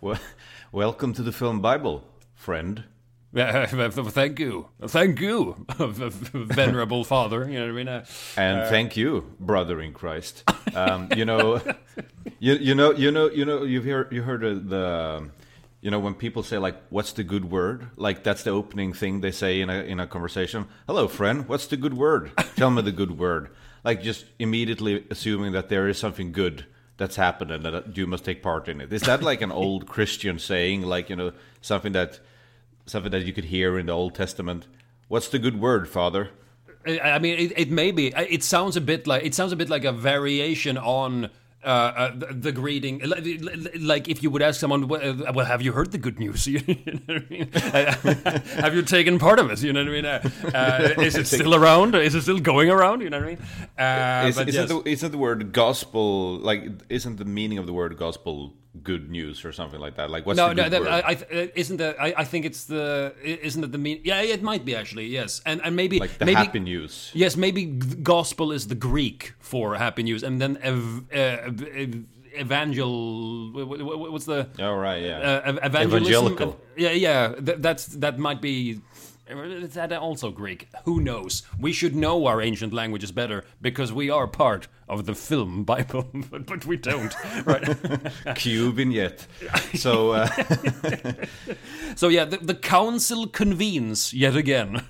well, welcome to the film Bible, friend. Thank you, thank you, venerable father. You know what I mean? Uh, and uh, thank you, brother in Christ. Um, you know, you, you know, you know, you know, you've heard you heard the, you know, when people say like, "What's the good word?" Like that's the opening thing they say in a in a conversation. Hello, friend. What's the good word? Tell me the good word. Like just immediately assuming that there is something good that's happened and that you must take part in it. Is that like an old Christian saying, like you know, something that something that you could hear in the Old Testament? What's the good word, Father? I mean, it, it may be. It sounds a bit like it sounds a bit like a variation on uh, uh, the, the, greeting, like if you would ask someone, uh, "Well, have you heard the good news? you know I mean? have you taken part of it? You know what I mean? Uh, uh is it still around? Is it still going around? You know what I mean? Uh, is, isn't, yes. the, isn't the word gospel like? Isn't the meaning of the word gospel good news or something like that? Like what's no, the no, that, I, I, isn't that? I, I, think it's the isn't it the mean? Yeah, it might be actually. Yes, and and maybe like the maybe, happy news. Yes, maybe gospel is the Greek for happy news, and then ev, uh, ev, evangel. What's the? Oh right, yeah. Uh, evangelical. yeah, yeah. that's that might be is that also Greek? Who knows? We should know our ancient languages better because we are part of the film Bible, but, but we don't. Right? Cue vignette. So, uh... so yeah, the, the, council convenes yet again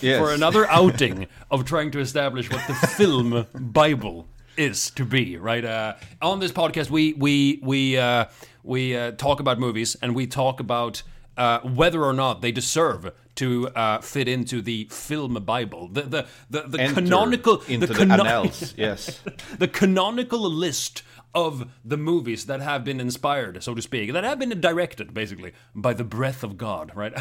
yes. for another outing of trying to establish what the film Bible is to be. Right? Uh, on this podcast, we we we uh, we uh, talk about movies and we talk about. Uh, whether or not they deserve to uh, fit into the film Bible, the the the, the canonical into the, cano- annals, yes, the canonical list of the movies that have been inspired, so to speak, that have been directed, basically, by the breath of God, right?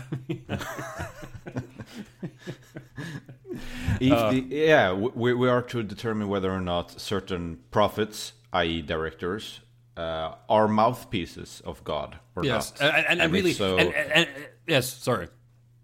uh, the, yeah, we, we are to determine whether or not certain prophets, i.e., directors, uh, are mouthpieces of God or yes. not. And, and, and really, so, and, and, yes, sorry.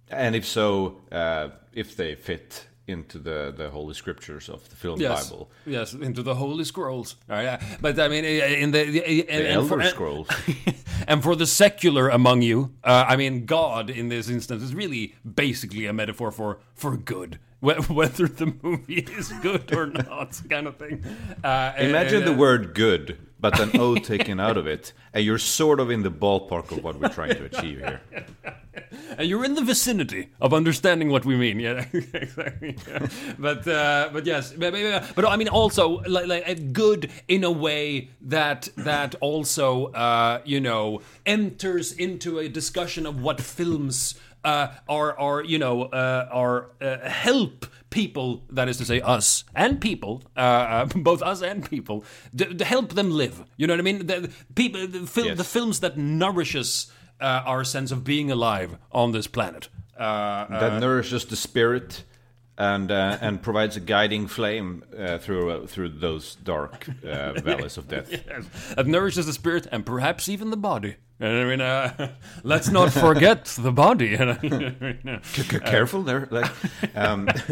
And if so, uh, if they fit into the, the holy scriptures of the film yes. Bible. Yes, into the holy scrolls. Right? But I mean, in the, the, the and, elder for, scrolls. and for the secular among you, uh, I mean, God in this instance is really basically a metaphor for for good. Whether the movie is good or not, kind of thing. Uh, Imagine uh, the word "good," but an O taken out of it, and you're sort of in the ballpark of what we're trying to achieve here. and you're in the vicinity of understanding what we mean. Yeah, exactly. Yeah. But uh, but yes, but, I mean also like, like good in a way that that also uh, you know enters into a discussion of what films uh, are are you know uh, are uh, help people that is to say us and people uh, uh, both us and people to, to, help them live you know what I mean the, people the, fil- yes. the films that nourishes uh, our sense of being alive on this planet. Uh, that uh, nourishes the spirit and uh, and provides a guiding flame uh, through uh, through those dark uh, valleys of death. yes. It nourishes the spirit and perhaps even the body. I mean, uh, let's not forget the body. Careful there. Like, um,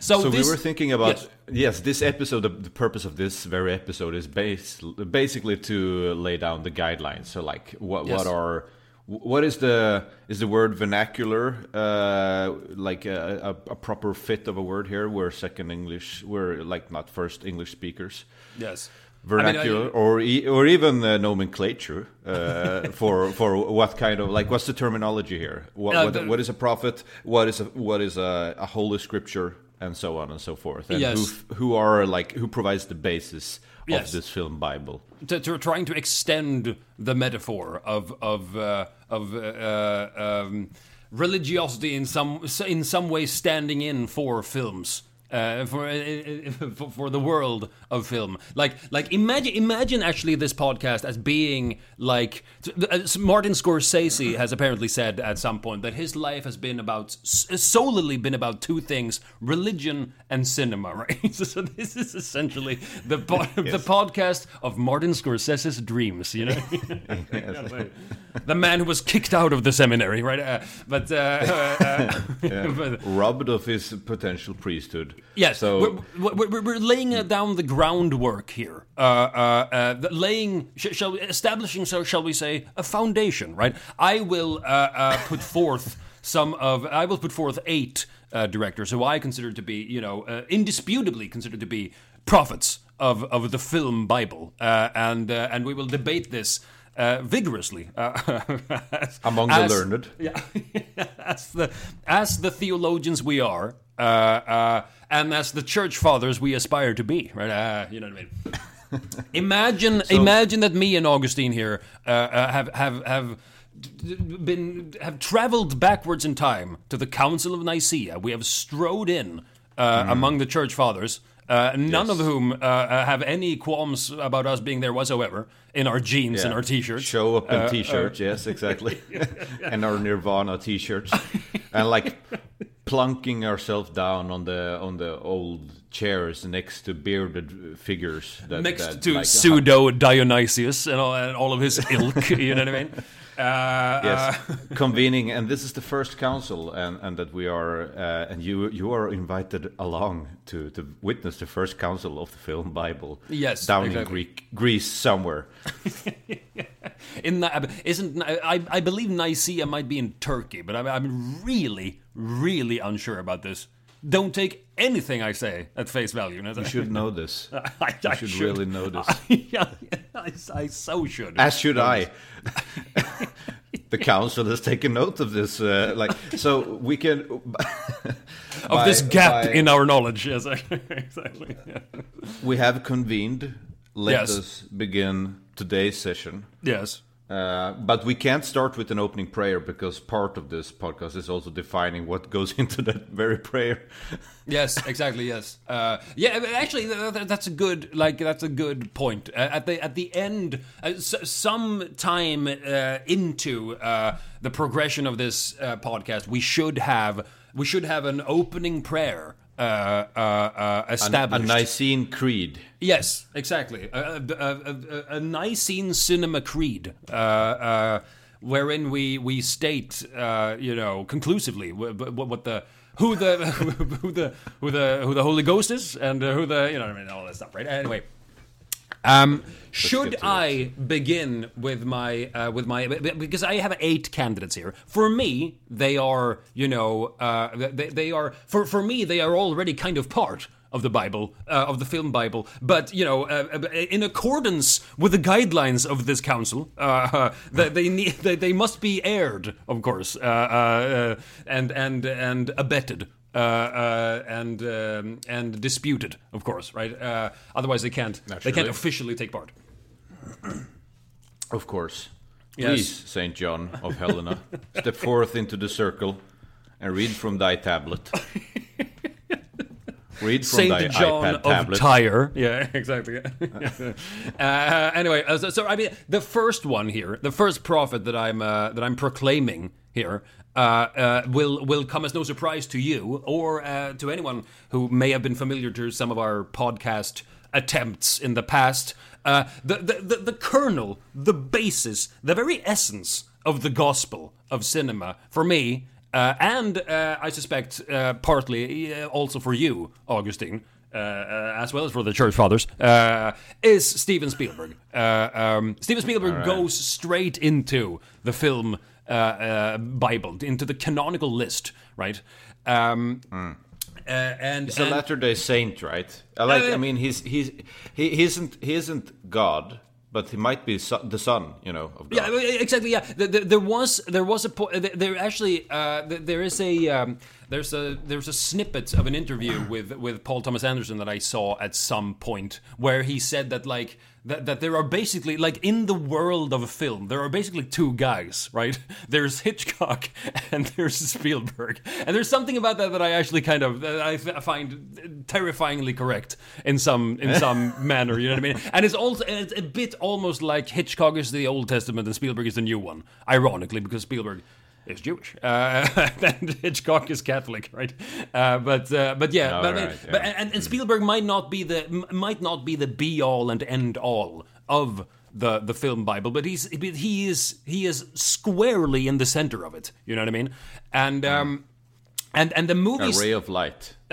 so, so this, we were thinking about yes. yes, this episode. The, the, purpose of this very episode is base, basically to lay down the guidelines. So, like, what yes. what are what is the is the word vernacular uh, like a, a, a, proper fit of a word here? We're second English. We're like not first English speakers. Yes vernacular I mean, I, or e or even uh, nomenclature uh, for for what kind of like what's the terminology here? What, uh, what, what is a prophet? What is a what is a, a holy scripture? And so on and so forth. And yes. who who are like who provides the basis yes. of this film Bible? To, to, trying to extend the metaphor of of uh, of uh, um, religiosity in some in some way standing in for films uh, for, uh, for, for the world of film. Like like imagine imagine actually this podcast as being like uh, Martin Scorsese has apparently said at some point that his life has been about solely been about two things: religion and cinema. Right. so, so this is essentially the po- yes. the podcast of Martin Scorsese's dreams. You know, the man who was kicked out of the seminary. Right. Uh, but, uh, yeah. but robbed of his potential priesthood Yes, So we're, we're, we're- laying down the groundwork here. Uh, uh, uh, laying, sh- shall we, establishing, so shall we say, a foundation, right? I will uh, uh, put forth some of, I will put forth eight uh, directors who I consider to be, you know, uh, indisputably considered to be prophets of, of the film Bible, uh, and uh, and we will debate this. Uh, vigorously uh, as- Among the as- learned. yeah, as the as the theologians we are, uh, uh, and as the church fathers we aspire to be, right? Uh, you know what I mean? imagine, imagine that me and Augustine here uh, uh, have have have been have traveled backwards in time to the Council of Nicaea. We have strode in uh, among the church fathers. Uh, none Yes. of whom uh, uh, have any qualms about us being there whatsoever in our jeans and our t-shirts. Show up in Uh, t-shirts, yes, exactly, and our Nirvana t-shirts, and like plunking ourselves down on the on the old chairs next to bearded figures. That, next that, to like, pseudo Dionysius and all, and all of his ilk. you know what I mean? Uh, Yes, uh, convening, and this is the first council, and, and that we are, uh, and you you are invited along to, to witness the first council of the film Bible. Yes, down in. Greek, Greece somewhere. in Ni- isn't I, I believe Nicaea might be in Turkey, but I'm, I'm really, really unsure about this. Don't take anything I say at face value. You should know this. I, I should really know this. yeah, I, I so should. As should I. the council has taken note of this. Uh, like, so we can of this gap in our knowledge. Yes, exactly. Yeah. We have convened. Let Yes. us begin today's session. Yes. Uh, but we can't start with an opening prayer because part of this podcast is also defining what goes into that very prayer. Yes, exactly. Yes. Uh, yeah. Actually, th- th- that's a good like that's a good point. Uh, at the at the end, uh, some time uh, into the progression of this podcast, we should have we should have an opening prayer uh, uh, uh, A established. Nicene Creed. Yes, exactly. A, a, a, a, a Nicene Cinema Creed, uh, uh, wherein we we state, uh, you know, conclusively what, what the who the who the who the who the Holy Ghost is and who the you know I mean all that stuff, right? Anyway. Um, should I begin with my uh, with my because I have eight candidates here. For me, they are you know uh, they, they are for for me they are already kind of part of the Bible uh, of the film Bible, but you know uh, in accordance with the guidelines of this council, uh, they they, need, they they must be aired, of course, uh, uh, and and and abetted uh, uh, and um, and disputed, of course, right? Uh, otherwise, they can't they can't officially take part. Of course. Yes. Please, Saint John of Helena, step forth into the circle and read from thy tablet. Read from thy Saint John iPad of tablet. Tyre. Yeah, exactly. uh, anyway, uh, so, so I mean, the first one here, the first prophet that I'm uh, that I'm proclaiming here. Uh, uh, will will come as no surprise to you or uh, to anyone who may have been familiar to some of our podcast attempts in the past. Uh, the, the, the the kernel, the basis, the very essence of the gospel of cinema for me uh, and uh, I suspect uh, partly uh, also for you, Augustine, uh, as well as for the church fathers, uh, is Steven Spielberg. Uh, um, Steven Spielberg goes straight into the film uh, uh, Bible, into the canonical list, right? Um, uh, and, He's a Latter Day Saint, right? I like. Uh, I mean, he's he's he, he isn't he isn't God, but he might be so, the son, you know, of God. Yeah, exactly. Yeah, there, there, there was there was a po- there- there actually uh, there- there is a um, there's a there's a snippet of an interview with with Paul Thomas Anderson that I saw at some point where he said that like that, that there are basically like in the world of a film there are basically two guys right? There's Hitchcock and there's Spielberg. And there's something about that that I actually kind of I find terrifyingly correct in some in some manner you know what I mean? And it's also it's a bit almost like Hitchcock is the Old Testament and Spielberg is the new one ironically because Spielberg is Jewish uh, and Hitchcock is Catholic right uh, but uh, but yeah Oh, but, right, but and, and Spielberg might not be the might not be the be all and end all of the the film Bible, but he's he is he is squarely in the center of it. You know what I mean? And um, and and the a movies. ray of light.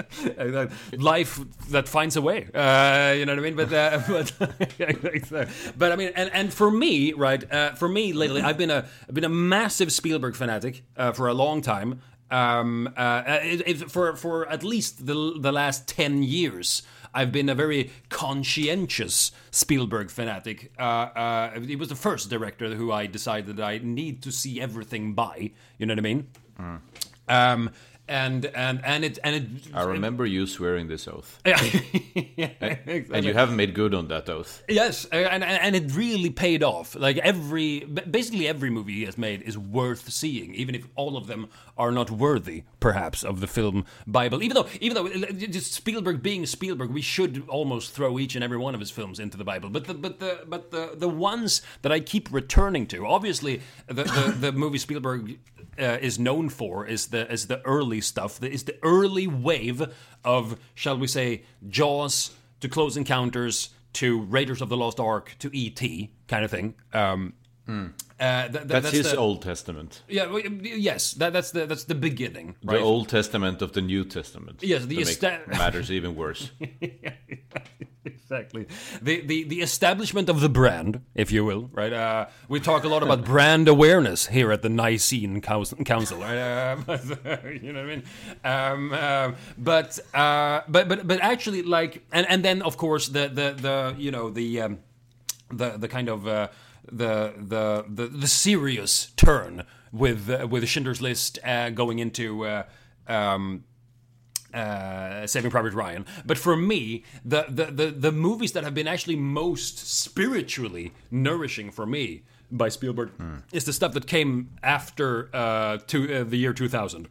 Life that finds a way. Uh, you know what I mean? But uh, but but I mean, and, and for me, right? Uh, for me lately, I've been a I've been a massive Spielberg fanatic uh, for a long time. Um, uh, it, it, for for at least the the last ten years. I've been a very conscientious Spielberg fanatic. Uh, uh, he was the first director who I decided I need to see everything by. You know what I mean? Um, and and and it and it. I remember you swearing this oath, Yeah, exactly. and you have made good on that oath. Yes, and, and and it really paid off. Like every, basically every movie he has made is worth seeing, even if all of them are not worthy, perhaps, of the film Bible. Even though, even though just Spielberg being Spielberg, we should almost throw each and every one of his films into the Bible. But the but the but the the ones that I keep returning to, obviously, the the, the movie Spielberg uh, is known for is the is the early stuff. that is the early wave of, shall we say, Jaws to Close Encounters to Raiders of the Lost Ark to E.T. kind of thing. Um, uh, th- th- That's, his the, Old Testament. Yeah, well, yes, that, that's the that's the beginning. The Old Testament of the New Testament. Yes, the esta- matters even worse. exactly. The, the the establishment of the brand, if you will, right? Uh, we talk a lot about brand awareness here at the Nicene Council, right? Uh, but, you know what I mean? Um, uh, but uh, but but but actually, like, and and then of course the the the you know the um, the the kind of uh, the, the the the serious turn with uh, with Schindler's List uh, going into. Uh, um, uh, Saving Private Ryan. But for me, the, the, the, the movies that have been actually most spiritually nourishing for me by Spielberg is the stuff that came after uh, to, uh, the year 2000.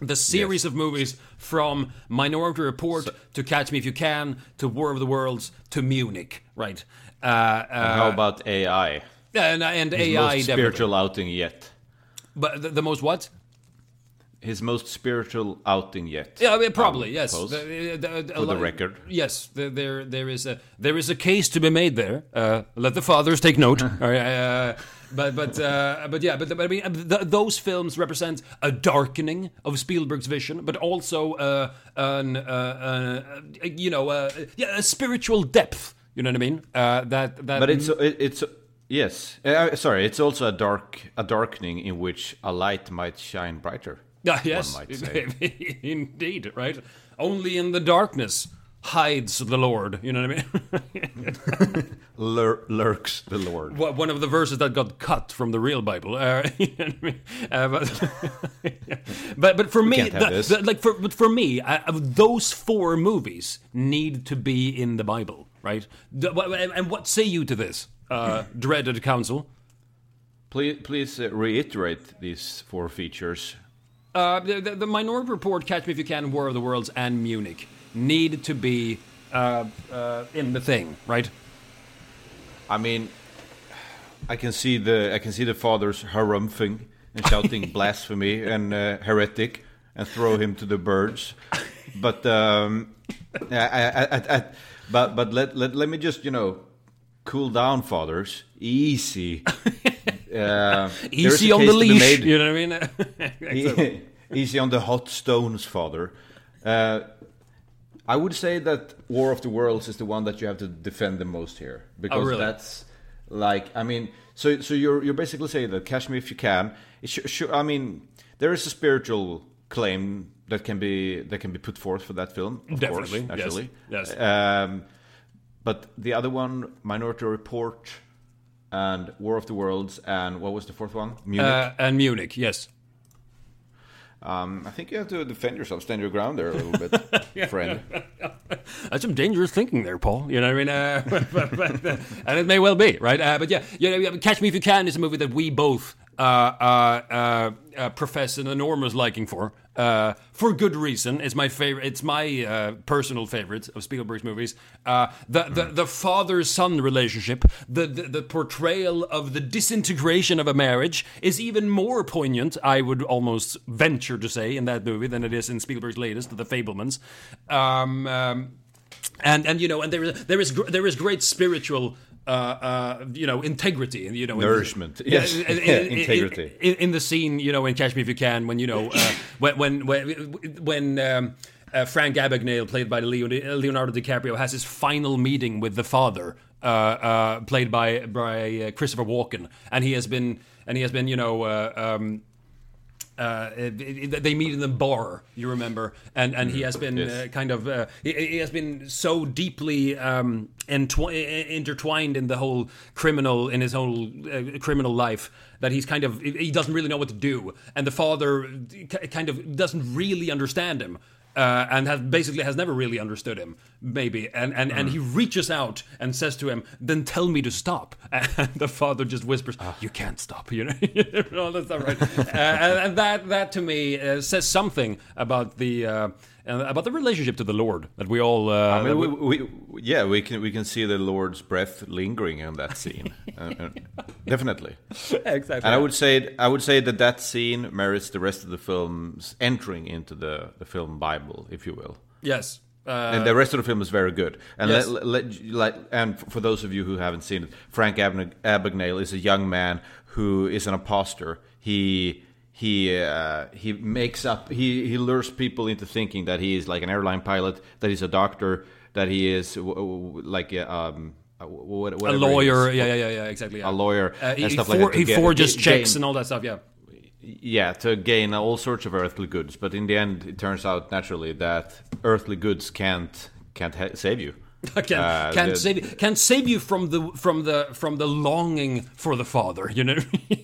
The series Yes. of movies from Minority Report to Catch Me If You Can to War of the Worlds to Munich, right? Uh, uh, How about AI? and, and His AI, most definitely. spiritual outing yet. But the, the most what? His most spiritual outing yet. Yeah, I mean, probably yes. suppose. The- the- the- For the record. yes. the- There, there is a there is a case to be made there. Uh, let the fathers take note. Uh, but but uh, but yeah, but, but I mean, uh, th- those films represent a darkening of Spielberg's vision, but also uh, an uh, uh, you know uh, yeah a spiritual depth. You know what I mean? Uh, that that But it's it, it's yes. Uh, sorry, it's also a dark a darkening in which a light might shine brighter. Ah, yes, one might say. indeed, right? Only in the darkness hides the Lord. You know what I mean? Lur- lurks the Lord. One of the verses that got cut from the real Bible. Uh, you know I mean? Uh, but, but but for me, the- the- like for but for me, uh, those four movies need to be in the Bible, right? The- and and what say you to this, uh, dreaded council? Please please uh, reiterate these four features. Uh, the, the, the Minority Report, Catch Me If You Can, War of the Worlds, and Munich need to be uh, uh, in the thing, right? I mean, I can see the I can see the fathers harumphing and shouting blasphemy and uh, heretic and throw him to the birds. But um, I, I, I, I, but but let, let let me just you know cool down, fathers. Easy. Uh, Easy on the leash. You know what I mean? Easy on the hot stones, father. Uh, I would say that War of the Worlds is the one that you have to defend the most here because Oh, really? that's like I mean, so so you're you're basically saying that Catch Me If You Can. It sh- sh- I mean, there is a spiritual claim that can be that can be put forth for that film. Of Definitely, course, yes, actually, yes. Um, but the other one, Minority Report, and War of the Worlds, and what was the fourth one? Munich. Uh, and Munich, yes. Um, I think you have to defend yourself, stand your ground there a little bit, friend. That's some dangerous thinking there, Paul. You know what I mean? Uh, but, but, uh, and it may well be, right? Uh, but yeah, you know, yeah, Catch Me If You Can is a movie that we both uh, uh, uh, uh, profess an enormous liking for. Uh, for good reason. It's my favorite. It's my uh, personal favorite of Spielberg's movies. Uh, the, the the father son relationship, the, the the portrayal of the disintegration of a marriage is even more poignant. I would almost venture to say in that movie than it is in Spielberg's latest, The Fabelmans. Um, um, and and you know, and there is there is there is great spiritual. Uh, uh, you know, integrity, and you know, in- Nourishment. Yes. in- in- in- Integrity. in, in the scene, you know, in Catch Me If You Can, when you know, uh, when when when um, uh, Frank Abagnale, played by Leo- Leonardo DiCaprio, has his final meeting with the father, uh, uh, played by by uh, Christopher Walken, and he has been and he has been, you know. Uh, um, uh, they meet in the bar, you remember, and and he has been Yes. uh, kind of uh, he, he has been so deeply um, entwi- intertwined in the whole criminal in his whole uh, criminal life that he's kind of he doesn't really know what to do, and the father kind of doesn't really understand him. Uh, and has basically has never really understood him, maybe, and and, and he reaches out and says to him, "Then tell me to stop." And the father just whispers, "You can't stop," you know, all that stuff, right? uh, and, and that that to me uh, says something about the about the relationship to the Lord that we all. Uh, I mean, we, we- we, yeah, we can we can see the Lord's breath lingering in that scene, uh, uh, definitely. exactly. And I would say I would say that that scene merits the rest of the film's entering into the, the film Bible, if you will. yes. Uh, and the rest of the film is very good. And yes. let, let, like, and for those of you who haven't seen it, Frank Abagnale is a young man who is an imposter. He he uh, he makes up. He he lures people into thinking that he is like an airline pilot, that he's a doctor, that he is w- w- like a, um, a, a lawyer, yeah, yeah, yeah, yeah, exactly. Yeah. a lawyer Uh, and he, for- like that. he forges checks and all that stuff. Yeah. yeah, to gain all sorts of earthly goods. But in the end, it turns out naturally that earthly goods can't can't ha- save you. can Uh, can the- save you, can save you from the from the from the longing for the father. You know.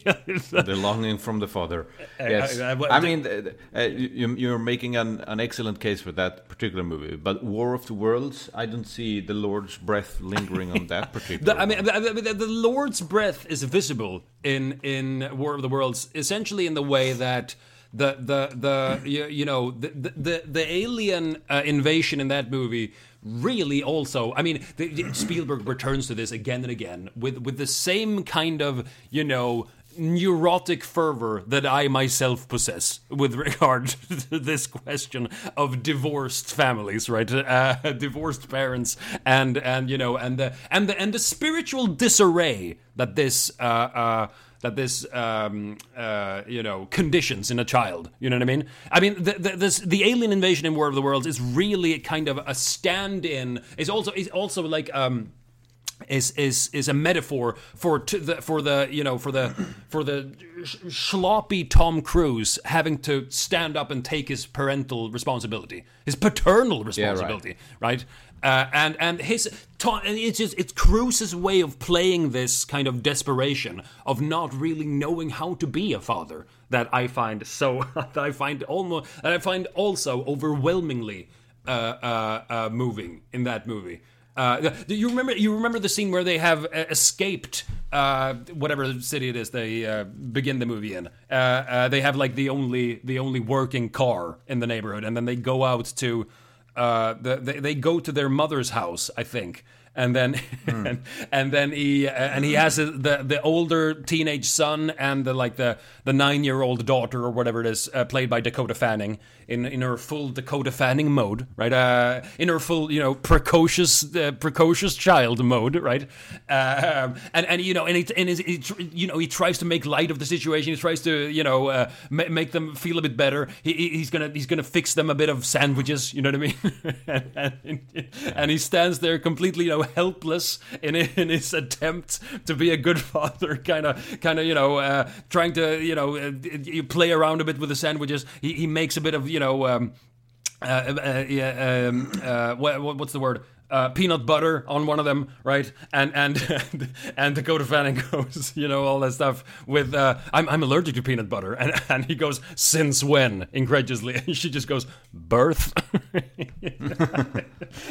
the longing from the father. Yes, I- I- well, I the- mean, uh, uh, you, you're making an, an excellent case for that particular movie. But War of the Worlds, I don't see the Lord's breath lingering on that particular. The, I mean, the, the, the Lord's breath is visible in in War of the Worlds, essentially in the way that the the the you, you know the the the alien uh, invasion in that movie really also. I mean, the, Spielberg returns to this again and again with with the same kind of you know neurotic fervor that I myself possess with regard to this question of divorced families, right? Uh, divorced parents, and and you know, and the and the and the spiritual disarray that this. Uh, uh, that this, um, uh, you know, conditions in a child. You know what I mean? I mean, the, the, this, the alien invasion in War of the Worlds is really kind of a stand-in. It's also, it's also like, um, is is is a metaphor for to the for the you know for the for the sloppy Tom Cruise having to stand up and take his parental responsibility, his paternal responsibility, right? Uh, and and his it's just it's Cruise's way of playing this kind of desperation of not really knowing how to be a father that I find so that I find almost that I find also overwhelmingly uh, uh, uh, moving in that movie. Uh, you remember? You remember the scene where they have uh, escaped whatever city it is they begin the movie in. They have like the only the only working car in the neighborhood, and then they go out to uh, the, they, they go to their mother's house, I think. And then, and, and then he uh, and he has a, the the older teenage son and the like the the nine year old daughter or whatever it is, uh, played by Dakota Fanning in in her full Dakota Fanning mode, right? Uh, in her full you know precocious uh, precocious child mode, right? Um, and and you know and he and he tr- you know he tries to make light of the situation. He tries to you know uh, ma- make them feel a bit better. He, he- he's gonna he's gonna fix them a bit of sandwiches. You know what I mean? and, and, and he stands there completely you know helpless in in his attempt to be a good father, kind of kind of you know uh, trying to you know uh, play around a bit with the sandwiches. He, he makes a bit of you know. Um, uh, uh, yeah, um, uh, what- what's the word? Uh, peanut butter on one of them, right? And and and Dakota Fanning goes, you know, all that stuff with uh, I'm I'm allergic to peanut butter, and and he goes, since when? Incredulously, and she just goes, birth.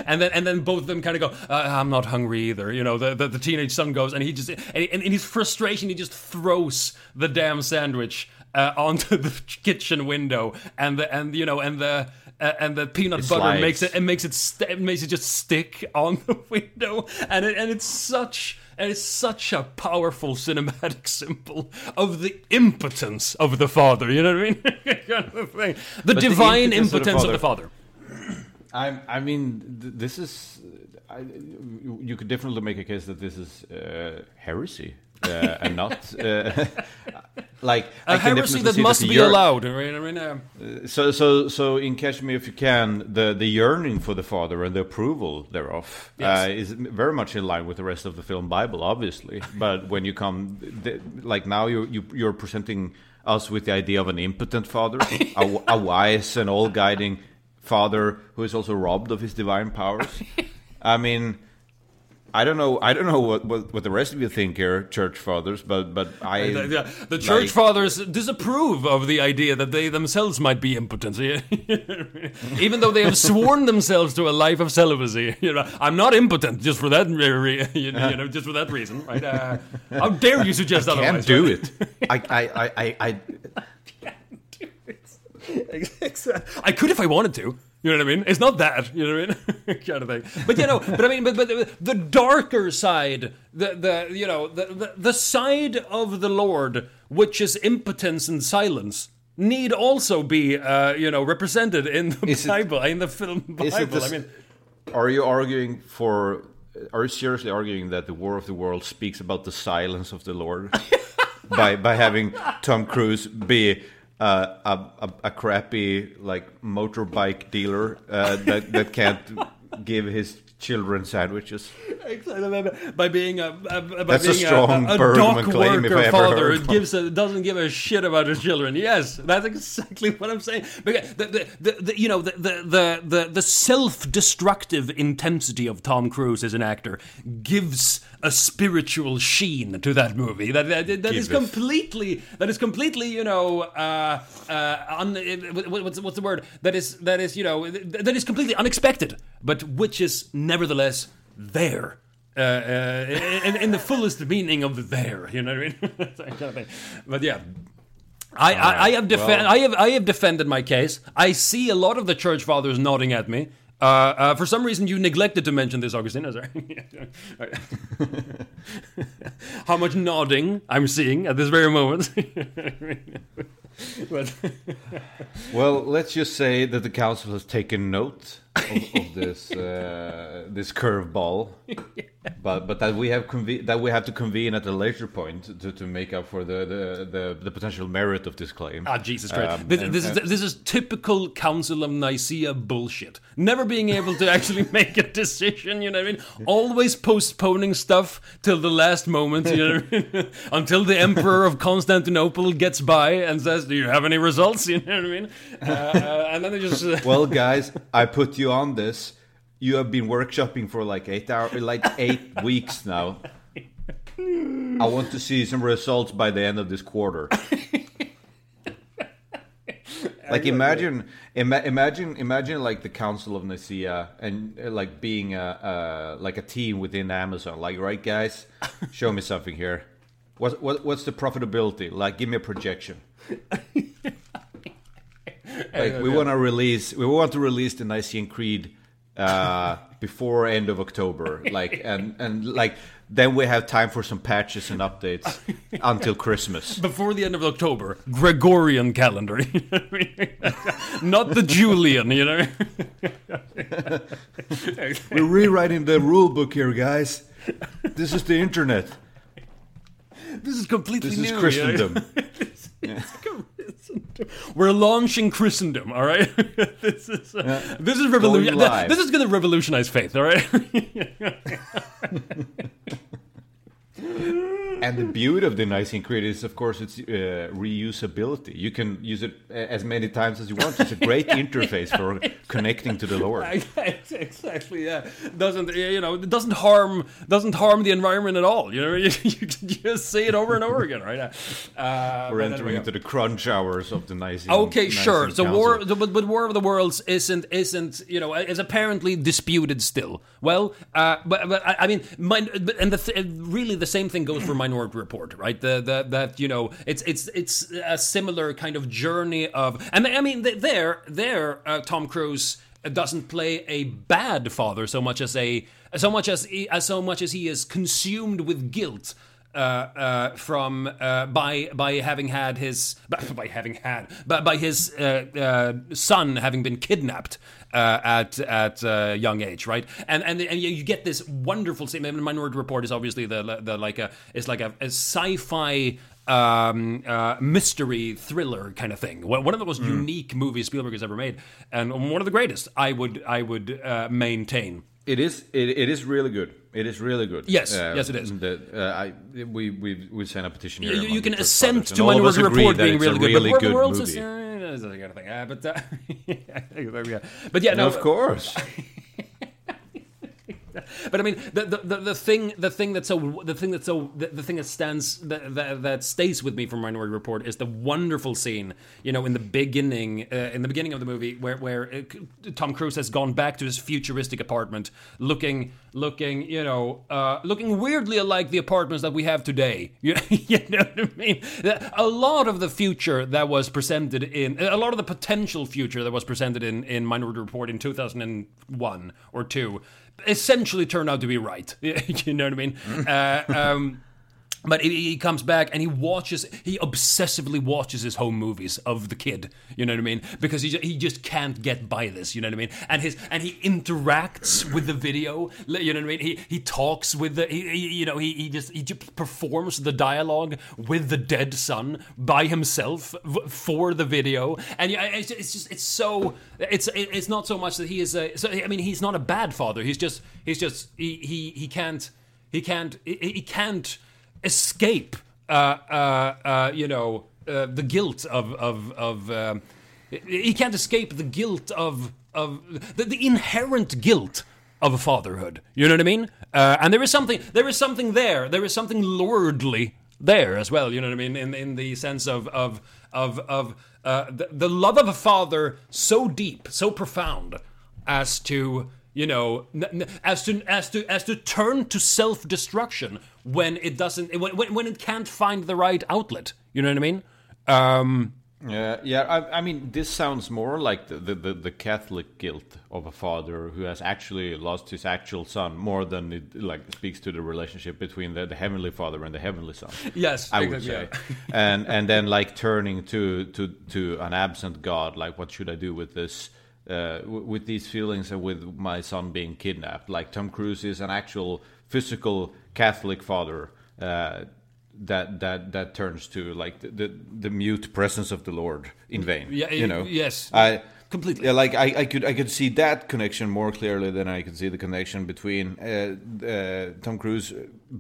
and then and then both of them kind of go, uh, I'm not hungry either. You know, the, the the teenage son goes, and he just and, and in his frustration, he just throws the damn sandwich uh, onto the kitchen window, and the and you know and the. Uh, and the peanut It butter slides. makes it it makes it st- it makes it just stick on the window, and it, and it's such and it's such a powerful cinematic symbol of the impotence of the father. You know what I mean? kind of thing. The the divine impotence of the impotence of the father. I, I mean, th- this is. I, you you could definitely make a case that this is uh, heresy uh, and not. Uh, like A I heresy that must the be yearn- allowed. I mean, I mean, uh, So, so, so in Catch Me If You Can, the the yearning for the Father and the approval thereof Yes. uh, is very much in line with the rest of the film Bible, obviously. But when you come, the, like now, you you you're presenting us with the idea of an impotent Father, a, a wise and all guiding Father who is also robbed of his divine powers. I mean. I don't know. I don't know what, what, what the rest of you think here, church fathers, but but I the, the- the church like- fathers disapprove of the idea that they themselves might be impotent, even though they have sworn themselves to a life of celibacy. You know, I'm not impotent just for that, you know, just for that reason, right? Uh, how dare you suggest can't otherwise? do right? it. I I I I, I I could if I wanted to. You know what I mean? It's not that. You know what I mean? kind of thing. But you know, but I mean, but but the, darker side, the the you know the, the the side of the Lord, which is impotence and silence, need also be uh, you know represented in the Is it- Bible, in the film Bible. Is it the I mean, Are you arguing for? Are you seriously arguing that the War of the World speaks about the silence of the Lord by by having Tom Cruise be uh, a, a a crappy like motorbike dealer uh, that that can't give his children sandwiches? by being a, a by That's a strong a, a, dock claim if worker I ever father heard who gives a, doesn't give a shit about his children. Yes, that's exactly what I'm saying. Because the, the, the, the you know the the the, the, the self-destructive intensity of Tom Cruise as an actor gives a spiritual sheen to that movie. That that, that is completely that is completely you know uh, uh, un, what- what's what's the word that is that is you know that is completely unexpected, but which is nevertheless there. Uh, uh, in, in the fullest meaning of the there, you know what I mean? That kind of thing. But yeah, I, I, I have defend, well- I have I have defended my case. I see a lot of the church fathers nodding at me. Uh, uh, for some reason, you neglected to mention this, Augustine. How much nodding I'm seeing at this very moment. Well, let's just say that the council has taken note of, of this uh, this curveball, but but that we have conve- that we have to convene at a later point to, to make up for the, the, the, the potential merit of this claim. Ah, Jesus Christ! Um, this, and- this and- is this is typical Council of Nicaea bullshit. Never being able to actually make a decision. You know what I mean? Always postponing stuff till the last moment. You know I mean? Until the Emperor of Constantinople gets by and says, "Do you have any results?" You know what I mean? Uh, uh, and then they just. Uh, well, guys, I put you on this. You have been workshopping for like eight hour, like eight weeks now. I want to see some results by the end of this quarter. like imagine, ima- imagine, imagine like the Council of Nicaea and uh, like being a, uh, like a team within Amazon. Like, right, guys, show me something here. What, what what's the profitability? Like, give me a projection. like we want to release we want to release the Nicene Creed uh, before end of October like and and like then we have time for some patches and updates until Christmas. before the end of October, Gregorian calendar, not the Julian. You know. We're rewriting the rule book here, guys. This is the internet. This is completely This new. is you know? We're launching Christendom, all right. this is uh, this is revolution. This is going to revolutionize faith, all right. And the beauty of the Nicene Creed is, of course, its uh, reusability. You can use it uh, as many times as you want. It's a great interface for connecting to the Lord. exactly. Yeah. Doesn't you know? It doesn't harm doesn't harm the environment at all. You know, you, you can just say it over and over again, right? Uh, We're entering into the crunch hours of the Nicene. Okay, Nicene sure. So war, the, but, but War of the Worlds isn't isn't you know is apparently disputed still. Well, uh, but but I, I mean, min- but- and the th- really the same thing goes for Minority Report, right? The, the that you know it's it's it's a similar kind of journey of, and I mean there there uh, Tom Cruise doesn't play a bad father so much as a so much as he, as so much as he is consumed with guilt uh, uh, from uh, by by having had his by having had but by his uh, uh, son having been kidnapped uh, at at a young age, right? And and and you get this wonderful scene. Minority Report is obviously the the like a it's like a, a sci-fi. um, uh, mystery thriller kind of thing. One one of the most unique movies Spielberg has ever made, and one of the greatest. I would I would uh, maintain. It is. It, it is really good. It is really good. Yes, yes, it is. The, uh, I, we we we sent a petition here. You, you can assent to and all of us Minority Report being a really good, really but good the Worlds movie. is uh, kind of thing. Uh, but uh, yeah, but yeah, no, of course. But I mean, the, the, the, the thing the thing that's so the thing that's so the, the thing that stands that, that that stays with me from Minority Report is the wonderful scene, you know, in the beginning uh, in the beginning of the movie where where uh, Tom Cruise has gone back to his futuristic apartment, looking looking you know uh, looking weirdly like the apartments that we have today. You, you know what I mean? A lot of the future that was presented in a lot of the potential future that was presented in in Minority Report in 2001 or two essentially turned out to be right. you know what I mean? Uh, um, but he, comes back and he watches, he obsessively watches his home movies of the kid. You know what I mean? Because he, ju- he just can't get by this. You know what I mean? And his and he interacts with the video. You know what I mean? He he talks with the, he, he, you know, he, he just he just performs the dialogue with the dead son by himself for the video. And yeah, it's, it's just it's so it's it's not so much that he is a. So, I mean, he's not a bad father. He's just he's just he he, he can't he can't he, he can't escape uh, uh, uh, you know uh, the guilt of of of um, he can't escape the guilt of of the, the inherent guilt of a fatherhood. You know what i mean? Uh, and there is something there is something there. There is something lordly there as well you know what i mean? In in the sense of of of of uh, the, the love of a father so deep so profound as to you know as to as to as to turn to self-destruction when it doesn't when, when, when it can't find the right outlet you know what i mean um Yeah, yeah. I, I mean, this sounds more like the, the, the, Catholic guilt of a father who has actually lost his actual son, more than it like speaks to the relationship between the, the heavenly father and the heavenly son. Yes, I would exactly, say, and and then like turning to to to an absent God, like what should I do with this? Uh, w- with these feelings and with my son being kidnapped, like Tom Cruise is an actual physical Catholic father uh, that that that turns to like the, the the mute presence of the Lord in vain. Yeah, you know. yes, I completely. Yeah, like I, I could I could see that connection more clearly than I could see the connection between uh, uh, Tom Cruise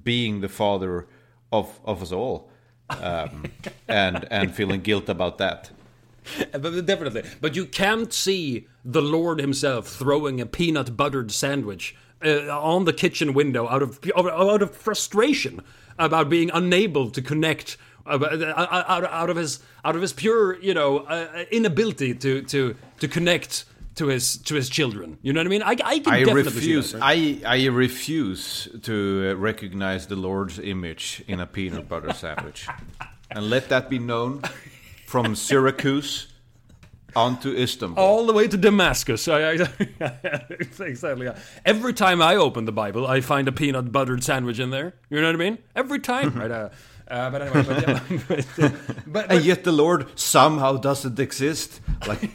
being the father of of us all, um, and and feeling guilt about that. But definitely. But you can't see the Lord himself throwing a peanut buttered sandwich uh, on the kitchen window out of out of frustration about being unable to connect. uh, Out, out of his out of his pure you know uh, inability to to to connect to his to his children you know what I mean I, I can I definitely refuse. that, right? I I refuse to uh, recognize the Lord's image in a peanut butter sandwich, and let that be known from Syracuse onto Istanbul. all the way to Damascus. I, I, exactly. yeah. Every time I open the Bible, I find a peanut buttered sandwich in there. You know what I mean? Every time. right. Uh, uh, but anyway, but, yeah, but, uh, but, and yet the Lord somehow doesn't exist. Like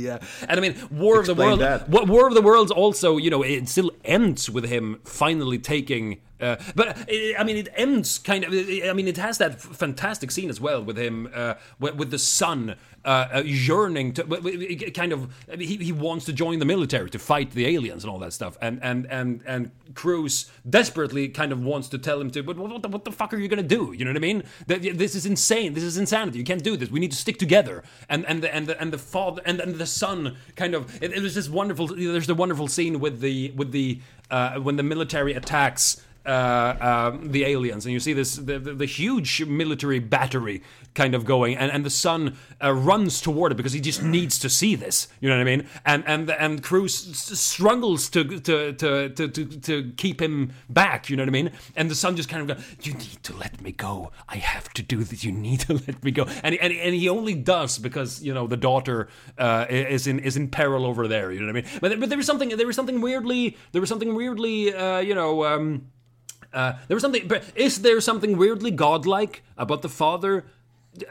yeah. And I mean, War of the Explain World. that. War of the Worlds also, you know, it still ends with him finally taking. Uh, but uh, I mean, it ends kind of. I mean, it has that fantastic scene as well with him, uh, with, with the son uh, uh, yearning to, kind of. He, he wants to join the military to fight the aliens and all that stuff, and and and and Cruise desperately kind of wants to tell him to. But what the, what the fuck are you gonna do? You know what I mean? That- This is insane. This is insanity. You can't do this. We need to stick together. And and the and the and the father and, and the son kind of. It, it was this wonderful. There's the wonderful scene with the with the uh, when the military attacks um, the aliens, and you see this the, the, the huge military battery kind of going, and, and the son uh, runs toward it because he just needs to see this. You know what I mean? And and and Cruise struggles to to, to to to to keep him back. You know what I mean? And the son just kind of goes, "You need to let me go. I have to do this. You need to let me go." And and, and he only does because you know the daughter uh, is in is in peril over there. You know what I mean? But but there was something there was something weirdly there was something weirdly uh, you know. Um, uh, there was something. but Is there something weirdly godlike about the father,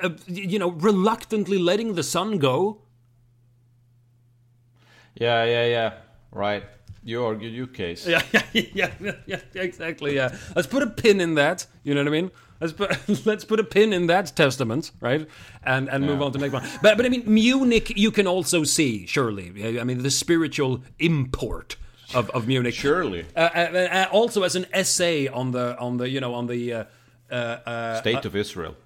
uh, you know, reluctantly letting the son go? Yeah, yeah, yeah. Right. You argued your case. Yeah, yeah, yeah, yeah, exactly. Yeah, let's put a pin in that. You know what I mean? Let's put let's put a pin in that testament, right? And and move Yeah. on to the next one. But but I mean, Munich, you can also see surely. I mean, the spiritual import of, of Munich. Surely. Uh, uh, uh, also, as an essay on the on the you know on the. Uh, uh, uh, State of Israel.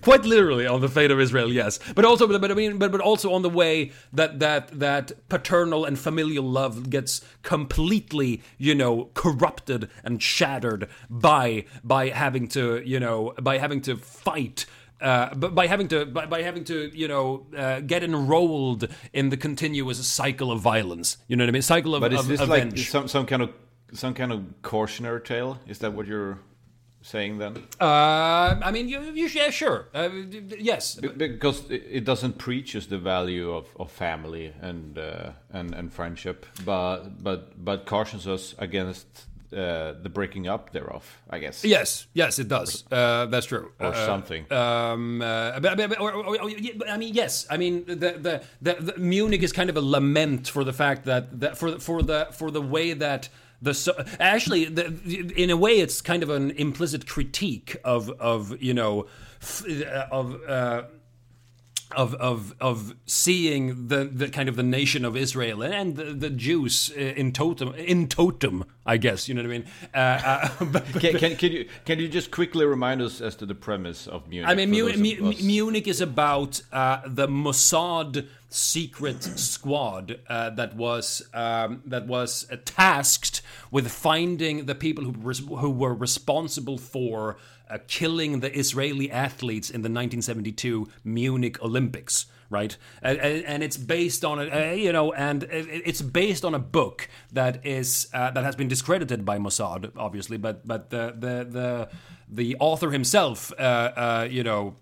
quite literally on the fate of Israel, yes, but also, but, but I mean, but, but also on the way that that that paternal and familial love gets completely, you know, corrupted and shattered by by having to, you know, by having to fight. Uh, but by having to, by, by having to, you know, uh, get enrolled in the continuous cycle of violence, you know what I mean? Cycle of, But is of this like avenge. some some kind of some kind of cautionary tale? Is that what you're saying then? uh, I mean, you, you yeah, sure, uh, yes, Be- Because it doesn't preach us the value of, of family and uh, and and friendship, but but but cautions us against uh, the breaking up thereof. I guess. Yes, yes, it does. Uh, that's true. Or Uh, something. Um, uh, but, but, or, or, or, I mean, yes. I mean, the, the, the, the Munich is kind of a lament for the fact that, that for the- for the for the way that the so, actually the, in a way it's kind of an implicit critique of of you know f- uh, of. Of of of seeing the, the kind of the nation of Israel and the, the Jews uh, in totem in totem, I guess you know what I mean. Uh, uh, but, but- Can, can, can you can you just quickly remind us as to the premise of Munich? I mean, for Mu- those of Mu- us- Munich is about uh, the Mossad secret squad uh, that was um, that was uh, tasked with finding the people who res- who were responsible for uh, killing the Israeli athletes in the 1972 Munich Olympics. Right, and, and it's based on a you know, and it's based on a book that is uh, that has been discredited by Mossad, obviously, but but the the the the author himself, uh, uh, you know,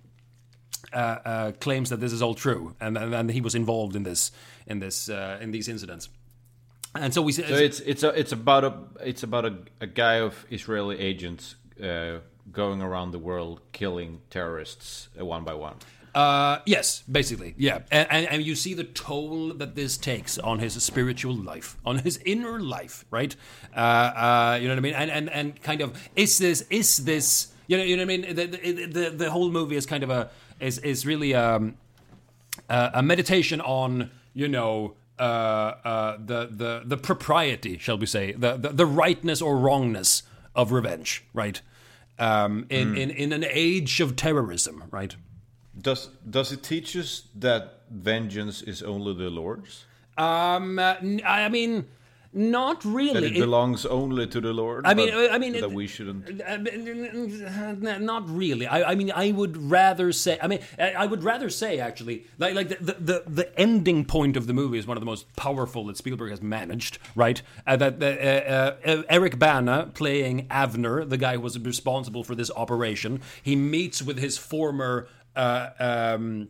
uh, uh, claims that this is all true, and, and and he was involved in this in this in these incidents. And so we So it's it's a, it's about a it's about a, a guy of Israeli agents uh, going around the world killing terrorists uh, one by one. Uh, yes, basically, yeah, and, and and you see the toll that this takes on his spiritual life, on his inner life, right? Uh, uh, you know what I mean? And and and kind of is this is this you know you know what I mean? The the, the, the whole movie is kind of a is is really um, uh, a meditation on you know uh, uh, the the the propriety, shall we say, the, the the rightness or wrongness of revenge, right? Um, in, in in an age of terrorism, right? Does does it teach us that vengeance is only the Lord's? Um, uh, I mean, not really. it It- belongs only to the Lord? I mean, I mean, that it- we shouldn't. Uh, Not really. I, I mean, I would rather say. I mean, I would rather say actually, like, like the, the the ending point of the movie is one of the most powerful that Spielberg has managed. Right? Uh, that that, uh, uh, Eric Bana playing Avner, the guy who was responsible for this operation, he meets with his former. Uh, um,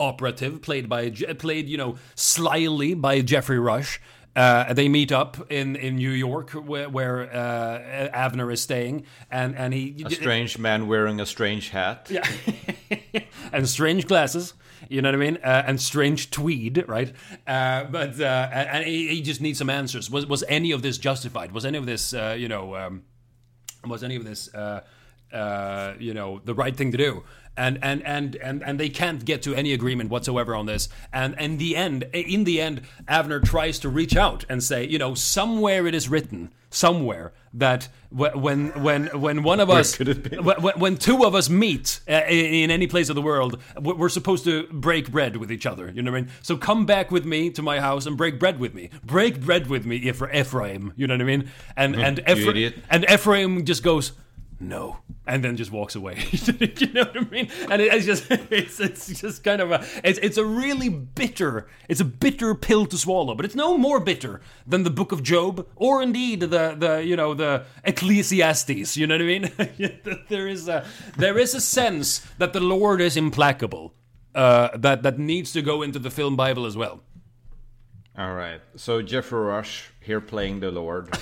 operative played by played you know slyly by Geoffrey Rush. Uh, they meet up in, in New York where, where uh, Avner is staying, and and he A strange man wearing a strange hat. yeah. and strange glasses, you know what I mean, uh, and strange tweed, right? Uh, but uh, and he, he just needs some answers. Was was any of this justified? Was any of this, uh, you know, um, was any of this, uh, you know, the right thing to do? And and and and and they can't get to any agreement whatsoever on this. And in the end, in the end, Avner tries to reach out and say, you know, somewhere it is written, somewhere that when when when one of us could when, when- two of us meet uh, in any place of the world, we're supposed to break bread with each other. You know what I mean? So come back with me to my house and break bread with me. Break bread with me, Ephra- Ephraim. You know what I mean? And and you Ephra- and Ephraim just goes. No, and then just walks away. you know what I mean? And it, it's just, it's, it's just kind of a, it's, it's a really bitter, it's a bitter pill to swallow. But it's no more bitter than the Book of Job, or indeed the, the, you know, the Ecclesiastes. You know what I mean? there is a, there is a sense that the Lord is implacable. Uh, that that needs to go into the film Bible as well. All right. So Geoffrey Rush here playing the Lord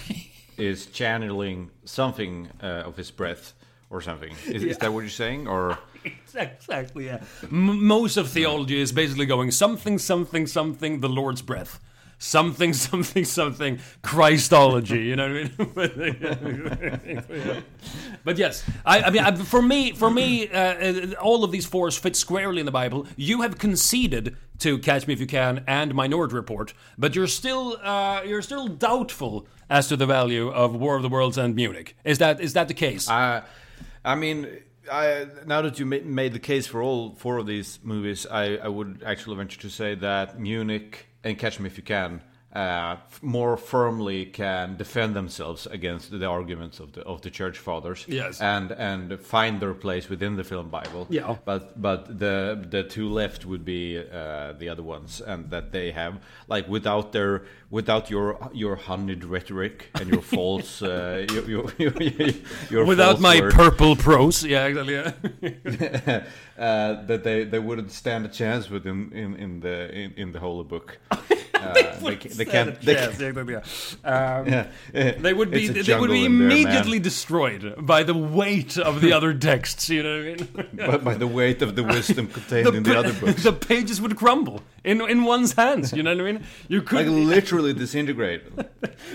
is channeling something uh, of his breath or something. Is, is that what you're saying? Or exactly. Yeah. M- most of theology is basically going something, something, something. The Lord's breath. Something, something, something. Christology. You know what I mean? but yes, I, I mean, I, for me, for me, uh, uh, all of these fours fit squarely in the Bible. You have conceded to Catch Me If You Can and Minority Report, but you're still, uh, you're still doubtful as to the value of War of the Worlds and Munich. Is that is that the case? Uh, I mean, I, now that you made the case for all four of these movies, I, I would actually venture to say that Munich and Catch Me If You Can uh, more firmly can defend themselves against the arguments of the of the church fathers. Yes. and and find their place within the film Bible. Yeah. but but the the two left would be uh, the other ones, and that they have like without their without your your honeyed rhetoric and your false uh, your, your, your, your Without my word, purple prose, yeah, exactly. Yeah. uh, that they, they wouldn't stand a chance within in, in the in, in the holy book. Uh, they, Yes, yeah. Um, yeah, would be It's they would be in there, immediately destroyed by the weight of the other texts. You know what I mean? but by the weight of the wisdom contained in the other books. the pages would crumble in in one's hands. You know what I mean? You like could literally disintegrate.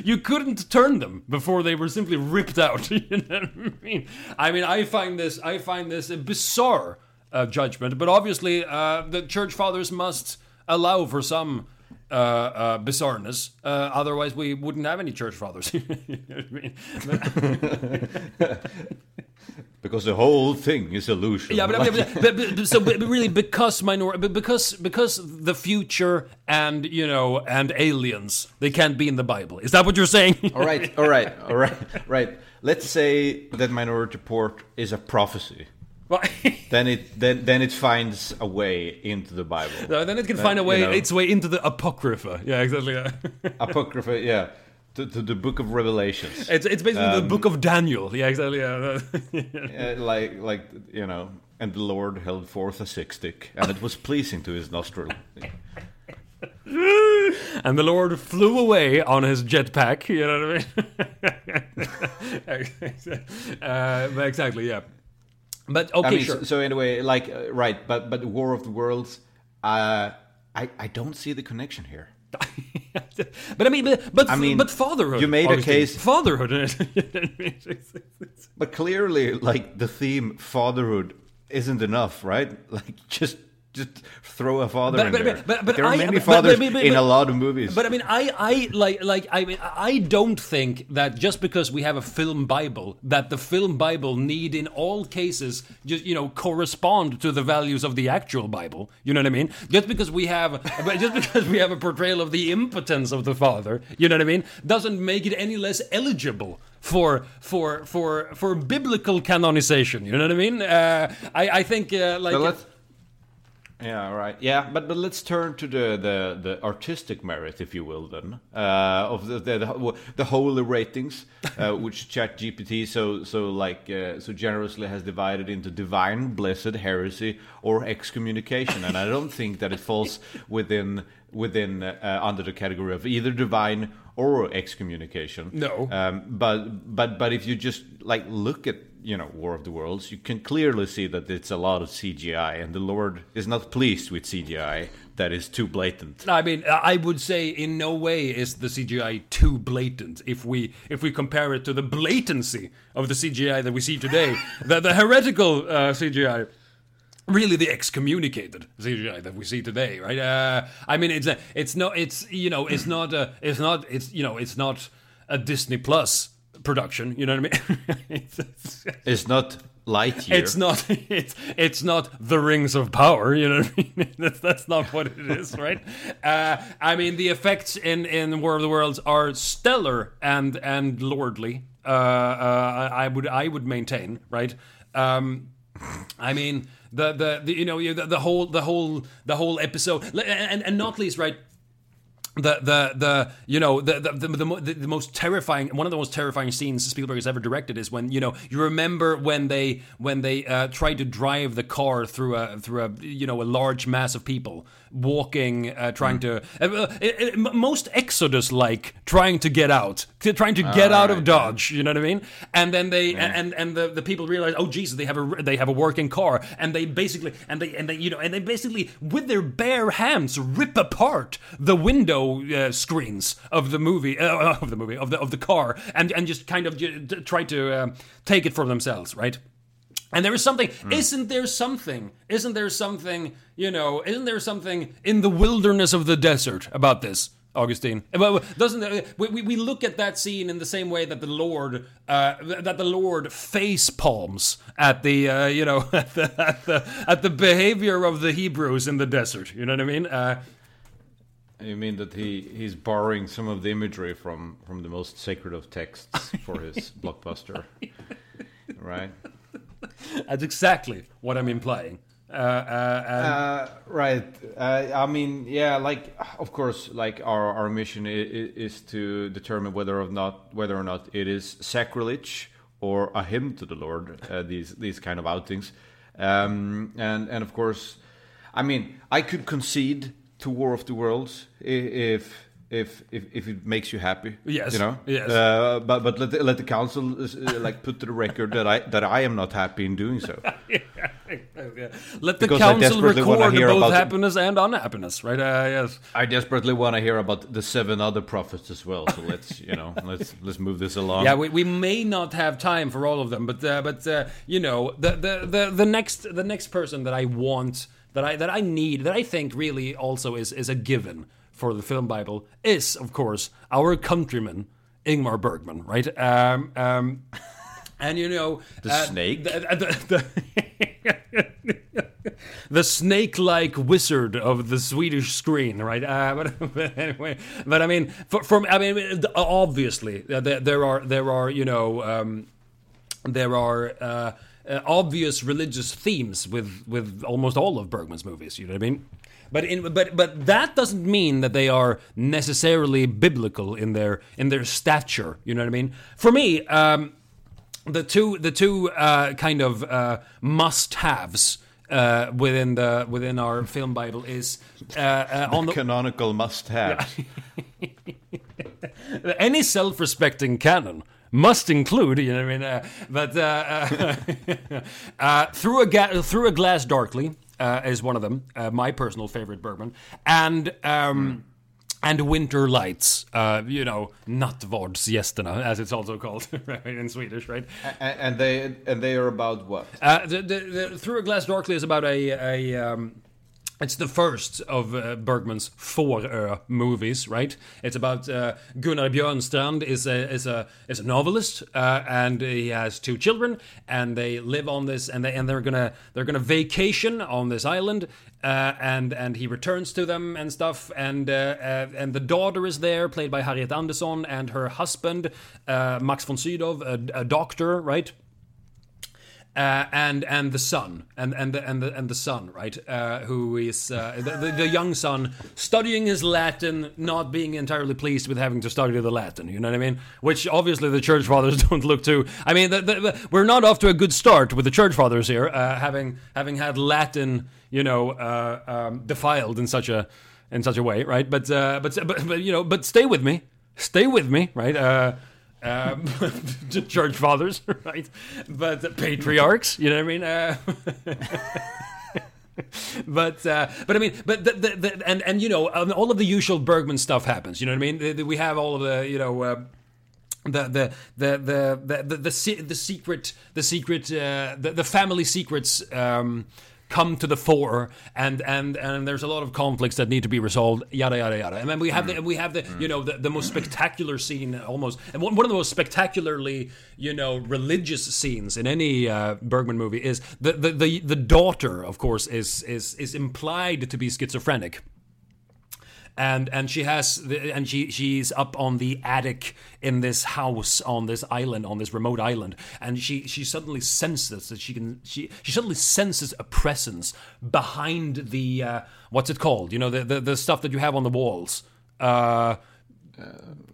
you couldn't turn them before they were simply ripped out. You know what I mean? I mean, I find this I find this a bizarre uh, judgment, but obviously uh, the church fathers must allow for some. Uh, uh, bizarreness. Uh, otherwise, we wouldn't have any church fathers. You know I mean? Because the whole thing is illusion. Yeah, but, Like- but, but, but, but- so but really because minor but because because the future and you know and aliens they can't be in the Bible. Is that what you're saying? all right, all right, all right, right. Let's say that Minority Report is a prophecy. Then it then then it finds a way into the Bible. no, then it can find a way you know. its way into the apocrypha. Yeah, exactly. yeah. Apocrypha, yeah, to, to the Book of Revelations. It's it's basically the Um, book of Daniel. Yeah, exactly. Yeah. Uh, like like you know, and the Lord held forth a sick stick, and it was pleasing to his nostril. and the Lord flew away on his jetpack. You know what I mean? uh, but exactly. Yeah. But okay, I mean, sure. so, so anyway, like uh, right, but but War of the Worlds, uh, I I don't see the connection here. but I mean, but but, I mean, but fatherhood. you made a case- Fatherhood. But clearly, like the theme fatherhood isn't enough, right? Like just just throw a father But- in but- there. but- but there are I- many but- fathers but- but- in a lot of movies. but I mean, I, I like, like, I mean, I don't think that just because we have a film Bible, that the film Bible need in all cases just you know correspond to the values of the actual Bible. You know what I mean? Just because we have, just because we have a portrayal of the impotence of the father, you know what I mean, doesn't make it any less eligible for for for for biblical canonization. You know what I mean? Uh, I I think uh, like. But let's- yeah, right. Yeah, but but let's turn to the the, the artistic merit, if you will, then uh, of the the, the, the holy ratings, uh, which ChatGPT so so like uh, so generously has divided into divine, blessed, heresy, or excommunication, and I don't think that it falls within within uh, under the category of either divine or excommunication. No. Um, but but but if you just like look at you know War of the Worlds, you can clearly see that it's a lot of CGI, and the Lord is not pleased with CGI that is too blatant. I mean, I would say in no way is the CGI too blatant if we if we compare it to the blatancy of the CGI that we see today, the, the heretical uh, CGI. Really, the excommunicated CGI that we see today, right? Uh, I mean, it's a, it's not, it's you know, it's not, a, it's not, it's you know, it's not a Disney Plus production. You know what I mean? it's, it's- It's not Lightyear. it's not it's it's not the rings of power you know what i mean that's, that's not what it is right uh, i mean the effects in in war of the worlds are stellar and and lordly uh, uh, I, I would i would maintain right um, i mean the, the the you know the, the whole the whole the whole episode and and not least right the the the you know the the, the the the most terrifying one of the most terrifying scenes Spielberg has ever directed is when you know you remember when they when they uh, tried to drive the car through a through a you know a large mass of people walking uh, trying to uh, it- it- most Exodus like trying to get out trying to get out of right, Dodge you know what I mean? And then they and and the, the people realize oh Jesus they have a they have a working car. And they basically and they and they you know and they basically with their bare hands rip apart the window uh, screens of the movie uh, of the movie of the of the car and and just kind of try to uh, take it for themselves right and there is something, isn't there something, isn't there something, you know, isn't there something in the wilderness of the desert about this, Augustine? Well, doesn't uh, we, we- we look at that scene in the same way that the Lord, uh, that the Lord face palms at the, uh, you know, at the, at the at the behavior of the Hebrews in the desert. You know what I mean? Uh, You mean that he, he's borrowing some of the imagery from, from the most sacred of texts for his blockbuster, right? that's exactly what I'm implying. Uh, uh, Uh, right. Uh, I mean, yeah. Like, of course, like our, our mission is, is to determine whether or not whether or not it is sacrilege or a hymn to the Lord. Uh, these these kind of outings, um, and and of course, I mean, I could concede to War of the Worlds if. If, if if it makes you happy, Yes, you know, yes. Uh, but but let the, let the council uh, like put to the record that I that I am not happy in doing so. let the Because council record both happiness and unhappiness, right? Uh, yes. I desperately want to hear about the seven other prophets as well. So let's, you know, let's let's move this along. Yeah, we, we may not have time for all of them, but uh, but uh, you know the, the the the next the next person that I want that I that I need that I think really also is is a given for the film Bible is of course our countryman Ingmar Bergman, right? Um, um, and you know The uh, snake? the, the, the, the snake-like wizard of the Swedish screen, right? Uh, but, but anyway, but I mean, for, for I mean, obviously uh, there, there are there are you know um, there are. Uh, uh, obvious religious themes with with almost all of Bergman's movies. You know what I mean? But in but but that doesn't mean that they are necessarily biblical in their in their stature. You know what I mean? For me, um, the two the two uh, kind of uh, must haves. Uh, within the within our film Bible is uh, uh, on the canonical must-have. any self-respecting canon must include, you know what I mean? Uh, but uh, uh, uh, through a ga- through a glass darkly uh, is one of them. Uh, my personal favorite Bergman, and. Um, And winter lights, uh, you know, Nattvardsgästerna, as it's also called right, in Swedish, right? and, and they and they are about what? Uh, the, the, the Through a Glass Darkly is about a, a um, it's the first of uh, Bergman's Fårö movies, right? It's about uh, Gunnar Björnstrand is a is a is a novelist, uh, and he has two children, and they live on this, and they and they're gonna they're gonna vacation on this island, uh, and and he returns to them and stuff, and uh, uh, and the daughter is there, played by Harriet Andersson, and her husband uh, Max von Sydow, a, a doctor, right? Uh, and and the son and and the and the and the son right? Uh, who is uh, the, the, young son studying his Latin not being entirely pleased with having to study the Latin you know what I mean? Which obviously the church fathers don't look to. I mean the, the, we're not off to a good start with the church fathers here uh, having having had Latin you know uh, um, defiled in such a in such a way right? But uh, but, but but you know but stay with me. Stay with me right um, church fathers, right? But patriarchs, you know what I mean? Uh, but uh, but I mean, but the, the, the, and and you know, um, all of the usual Bergman stuff happens. You know what I mean? We have all of the you know. Uh, the the the the the the, the, se- the secret the secret uh, the, the family secrets um, come to the fore and and and there's a lot of conflicts that need to be resolved yada yada yada. And then we have the we have the you know the, the most spectacular scene almost and one, one of the most spectacularly you know religious scenes in any uh, Bergman movie is the, the the the daughter of course is is is implied to be schizophrenic and and she has the, and she she's up on the attic in this house on this island on this remote island. And she she suddenly senses that she can she she suddenly senses a presence behind the uh, what's it called? You know the, the the stuff that you have on the walls. Uh,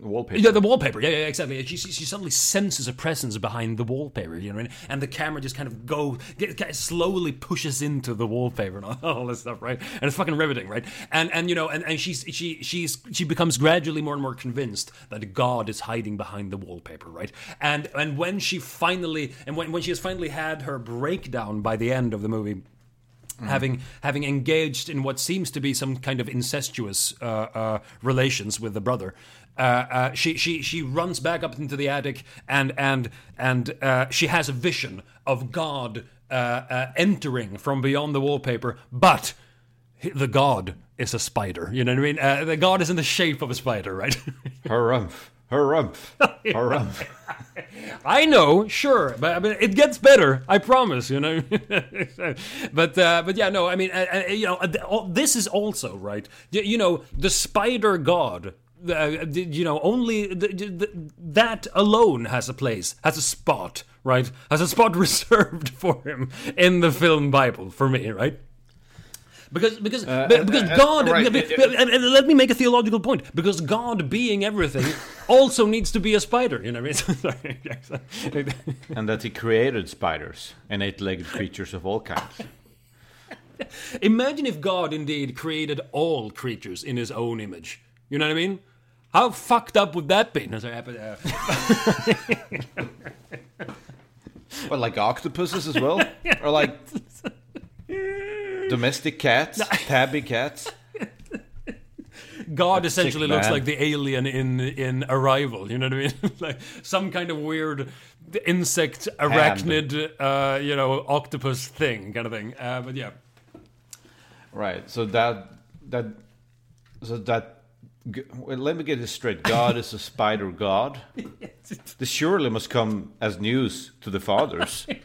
Wallpaper. yeah, the wallpaper. Yeah, yeah, exactly. She, she, suddenly senses a presence behind the wallpaper. You know what I mean? And the camera just kind of go get, slowly pushes into the wallpaper and all, all this stuff, right? And it's fucking riveting, right? And and you know, and, and she's she she's she becomes gradually more and more convinced that God is hiding behind the wallpaper, right? And and when she finally and when when she has finally had her breakdown by the end of the movie having having engaged in what seems to be some kind of incestuous uh, uh, relations with the brother. Uh, uh, she she she runs back up into the attic and and and uh, she has a vision of God uh, uh, entering from beyond the wallpaper, but the God is a spider. You know what I mean? Uh, the God is in the shape of a spider, right? Harumph. Harumph. Harumph. I know, sure, but I mean, it gets better. I promise. You know, but uh, but yeah, no. I mean, uh, you know, this is also right. You know, the spider god. Uh, you know, only th- th- th- that alone has a place, has a spot, right? Has a spot reserved for him in the film Bible for me, right? Because because be- because uh, God uh, be- and- and let me make a theological point because God being everything also needs to be a spider you know what I mean and that he created spiders and eight-legged creatures of all kinds. imagine if God indeed created all creatures in his own image you know what I mean how fucked up would that be? No, sorry, but, uh, Well, like octopuses as well, or like domestic cats, tabby cats. God essentially looks like the alien in in Arrival you know what I mean? Like some kind of weird insect arachnid uh, you know octopus thing kind of thing. Uh, but yeah. Right. So that that so that. Let me get this straight. God is a spider god. This surely must come as news to the fathers.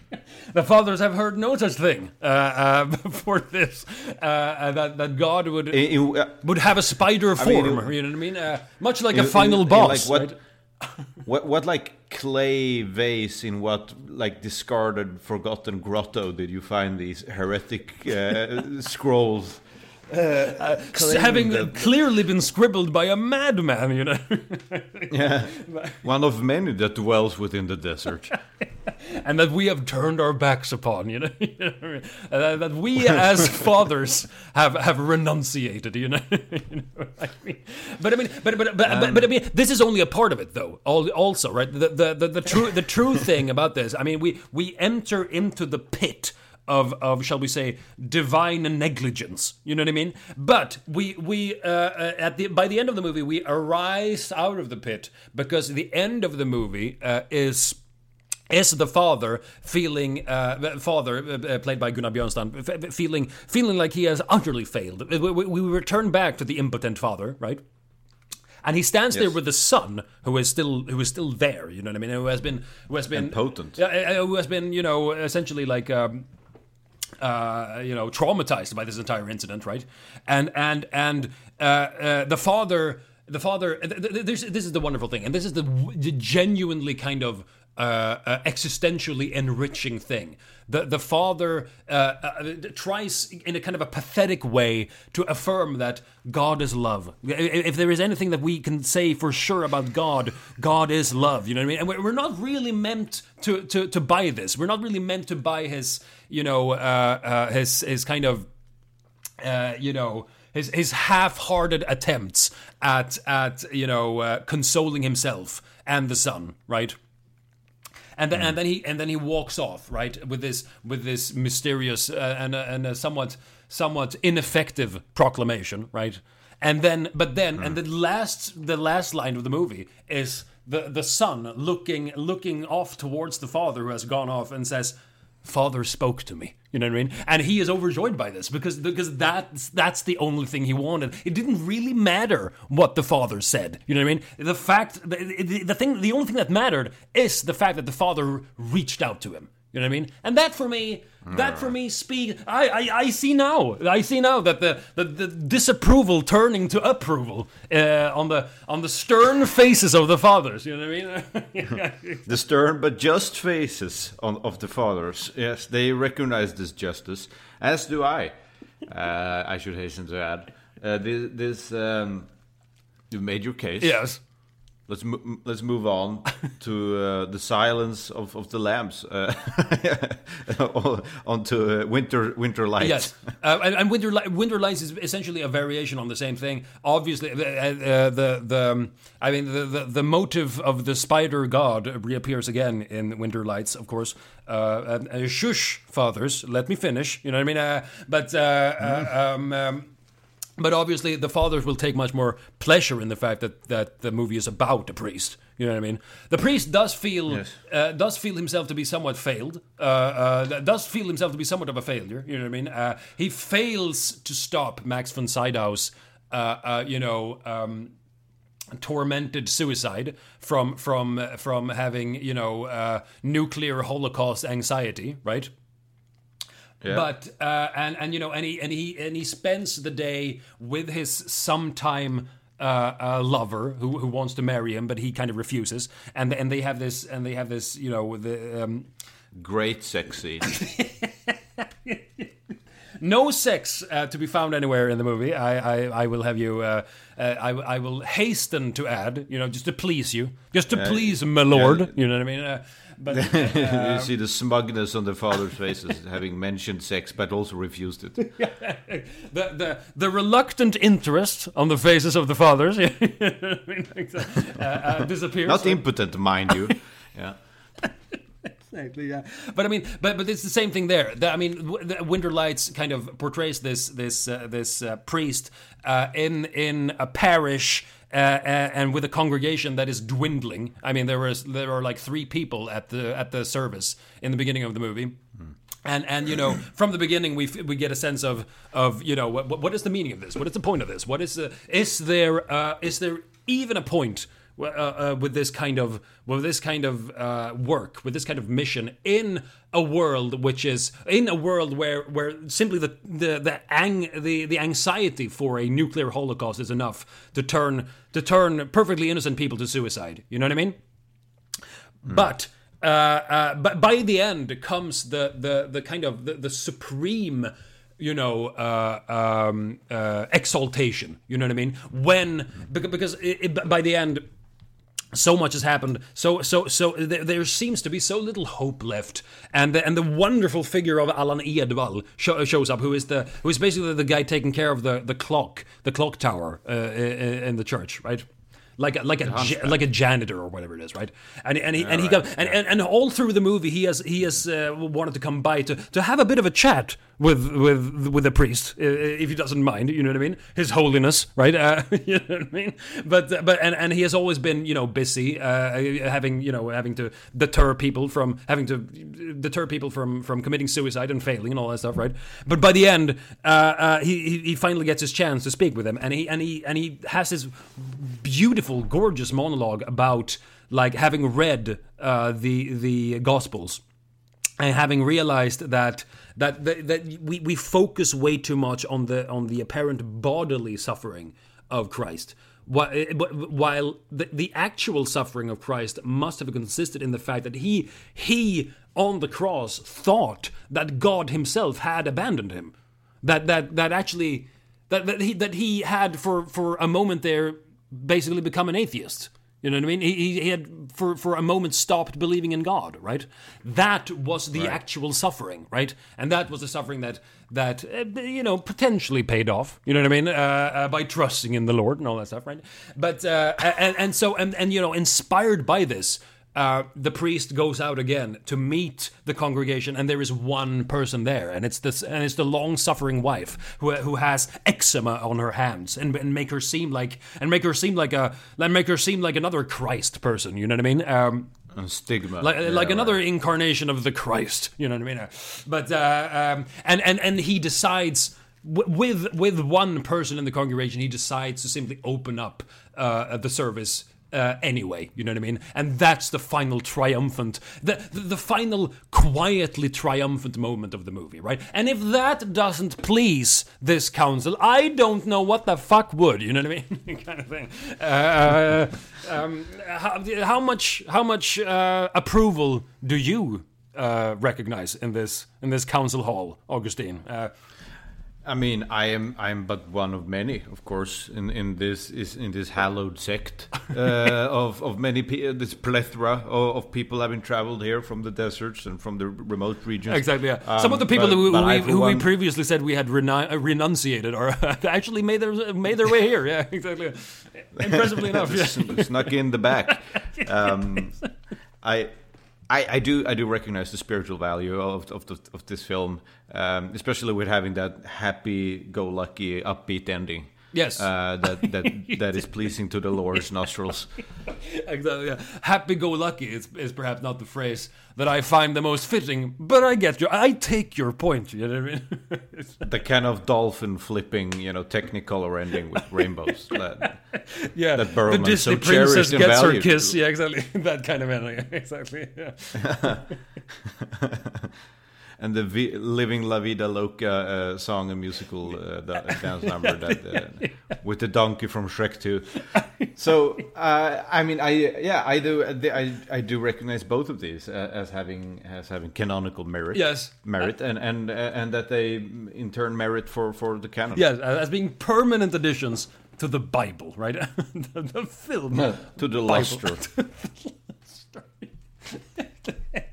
The fathers have heard no such thing uh, uh, before this. Uh, uh, that that God would In- in- uh, would have a spider mean, form. it- you know what I mean? Uh, much like a final in- in, boss. like, right? what, what what like clay vase in what like discarded forgotten grotto did you find these heretic uh, scrolls? S- having that- clearly been scribbled by a madman. You know, Yeah, one of many that dwells within the desert. and that we have turned our backs upon. You know, uh, that we as fathers have have renunciated. You know, You know I mean? but I mean, but but but, but, but I mean, this is only a part of it, though. Al- Also, right? The the the, the true the true thing about this. I mean, we we enter into the pit. Of, of shall we say divine negligence. You know what I mean? But we we uh, uh, at the by the end of the movie we arise out of the pit because the end of the movie uh, is is the father feeling uh, father uh, uh, played by Gunnar Björnstrand f- feeling feeling like he has utterly failed. We, we, we return back to the impotent father right? And he stands there with the son who is still who is still there you know what I mean? Who has been who has been And potent. yeah, uh, who has been you know essentially like um, uh, you know, traumatized by this entire incident, right? And and and uh, uh, the father, the father. Th- th- this, is the wonderful thing, and this is the, the genuinely kind of uh, uh, existentially enriching thing. The the father uh, uh, tries in a kind of a pathetic way to affirm that God is love. If there is anything that we can say for sure about God, God is love. You know what I mean? And we're not really meant to to to buy this. We're not really meant to buy his you know his his kind of you know his his half-hearted attempts at at you know uh, consoling himself and the son, right? And then, hmm. and then he and then he walks off right with this with this mysterious uh, and a, and a somewhat somewhat ineffective proclamation right? And then but then and the hmm. last the last line of the movie is the the son looking looking off towards the father who has gone off and says father spoke to me you know what i mean? And he is overjoyed by this because because that's that's the only thing he wanted. It didn't really matter what the father said you know what i mean? The fact the, the, the thing the only thing that mattered is the fact that the father reached out to him you know what I mean? And that for me, that for me speak. I, I, I see now. I see now that the, the, the disapproval turning to approval uh, on the on the stern faces of the fathers. You know what I mean? The stern but just faces on, of the fathers, yes, they recognize this justice, as do I. Uh, I should hasten to add. Uh, this, this um, You've made your case. Yes. Let's mo- let's move on to uh, the silence of, of the lambs. Uh, onto uh, winter winter lights. Yes, uh, and, and Winter Li- Winter Lights is essentially a variation on the same thing. Obviously, the uh, the, the um, I mean the, the the motive of the spider god reappears again in Winter Lights, of course. Uh, uh, shush, fathers, let me finish. You know what I mean? Uh, but. Uh, uh, um, um, but obviously, the fathers will take much more pleasure in the fact that, that the movie is about a priest. You know what I mean? The priest does feel Yes. uh, does feel himself to be somewhat failed. Uh, uh, does feel himself to be somewhat of a failure. You know what I mean? Uh, he fails to stop Max von Sydow's, uh, uh, you know. Um, tormented suicide from from from having you know uh, nuclear holocaust anxiety right Yeah. but uh, and and you know and he and he and he spends the day with his sometime uh, uh, lover who who wants to marry him, but he kind of refuses. And and they have this and they have this you know the um, Great sex scene. no sex uh, to be found anywhere in the movie. I I, I will have you. Uh, uh, I I will hasten to add. You know, just to please you, just to please my lord. You know what I mean? Uh, but you see the smugness on the father's faces, having mentioned sex but also refused it. the, the the reluctant interest on the faces of the fathers I mean, like, uh, uh, disappears. Not impotent, mind you. Yeah. Exactly, yeah. But I mean, but but it's the same thing there. The- I mean, w- the Winter Lights kind of portrays this this uh, this uh, priest uh, in in a parish. Uh, uh, and with a congregation that is dwindling, I mean, there was there are like three people at the at the service in the beginning of the movie, and and you know from the beginning we f- we get a sense of of you know what what is the meaning of this? What is the point of this? What is the is there uh, is there even a point uh, uh, with this kind of with this kind of uh, work with this kind of mission in a world which is in a world where where simply the the the ang- the, the anxiety for a nuclear holocaust is enough to turn to turn perfectly innocent people to suicide. You know what I mean? But uh, uh, but by the end comes the the the kind of the, the supreme you know uh, um, uh, exaltation you know what i mean when because, because it, it, by the end so much has happened. So so so there, there seems to be so little hope left. And the, and the wonderful figure of Allan Edwall show, shows up who is the who is basically the guy taking care of the the clock the clock tower uh, in, in the church right? Like a, like a like a janitor or whatever it is, right? And and he and he right, and, and and all through the movie he has he has uh, wanted to come by to to have a bit of a chat with with with the priest if he doesn't mind, you know what I mean? His holiness, right? Uh, you know what I mean? But uh, but and and he has always been you know busy uh, having you know having to deter people from having to deter people from from committing suicide and failing and all that stuff, right? But by the end, uh, uh, he he- he finally gets his chance to speak with him, and he and he and he has this beautiful, gorgeous monologue about like having read uh, the the Gospels and having realized that that that, that we, we focus way too much on the on the apparent bodily suffering of Christ. While, eh, while the, the actual suffering of Christ must have consisted in the fact that he he on the cross thought that God Himself had abandoned him, that that that actually that that he that he had for for a moment there basically become an atheist. You know what I mean? He, he, he had for for a moment stopped believing in God, right? That was the actual suffering, right? And that was the suffering that that uh, you know potentially paid off. You know what I mean? Uh, uh, by trusting in the Lord and all that stuff, right? But uh, and and so and and you know inspired by this. Uh, the priest goes out again to meet the congregation, and there is one person there, and it's this, and it's the long-suffering wife who who has eczema on her hands, and, and make her seem like, and make her seem like a, and make her seem like another Christ person. You know what I mean? Um, stigma. like Yeah, like another right. incarnation of the Christ. You know what I mean? But uh, um, and and and he decides w- with with one person in the congregation, he decides to simply open up uh, the service. Uh, anyway, you know what I mean, and that's the final triumphant, the, the the final quietly triumphant moment of the movie, right? And if that doesn't please this council, I don't know what the fuck would, you know what I mean, kind of thing. Uh, um, how, how much how much uh, approval do you uh, recognize in this in this council hall, Augustine? Uh, I mean, I am I'm but one of many, of course, in, in this is in this hallowed sect uh, of of many pe- this plethora of, of people having traveled here from the deserts and from the remote regions. Exactly. Yeah. Um, Some of the people but- who, but who, we, who we previously said we had renu- uh, renunciated are actually made their made their way here. Yeah, exactly. Impressively enough. Yeah. snuck in the back. Um, I, I, I do I do recognize the spiritual value of of, the, of this film, um, especially with having that happy-go-lucky, upbeat ending. Yes. uh, that that that is pleasing to the Lord's nostrils. Exactly. Yeah. Happy-go-lucky is, is perhaps not the phrase that I find the most fitting, but I get you. I take your point. You know what I mean? The kind of dolphin flipping, you know, Technicolor ending with rainbows. That, yeah. That the Disney so princess gets her kiss. Yeah, exactly. that kind of ending. Exactly. Yeah. And the vi- "Living La Vida Loca" uh, song and musical uh, da- dance number that uh, with the donkey from Shrek 2. So, uh, I mean, I yeah, I do I, I do recognize both of these uh, as having as having canonical merit. Yes. merit, and and uh, and that they in turn merit for for the canon. Yes, as being permanent additions to the Bible, right? the, the film. to the Bible. luster.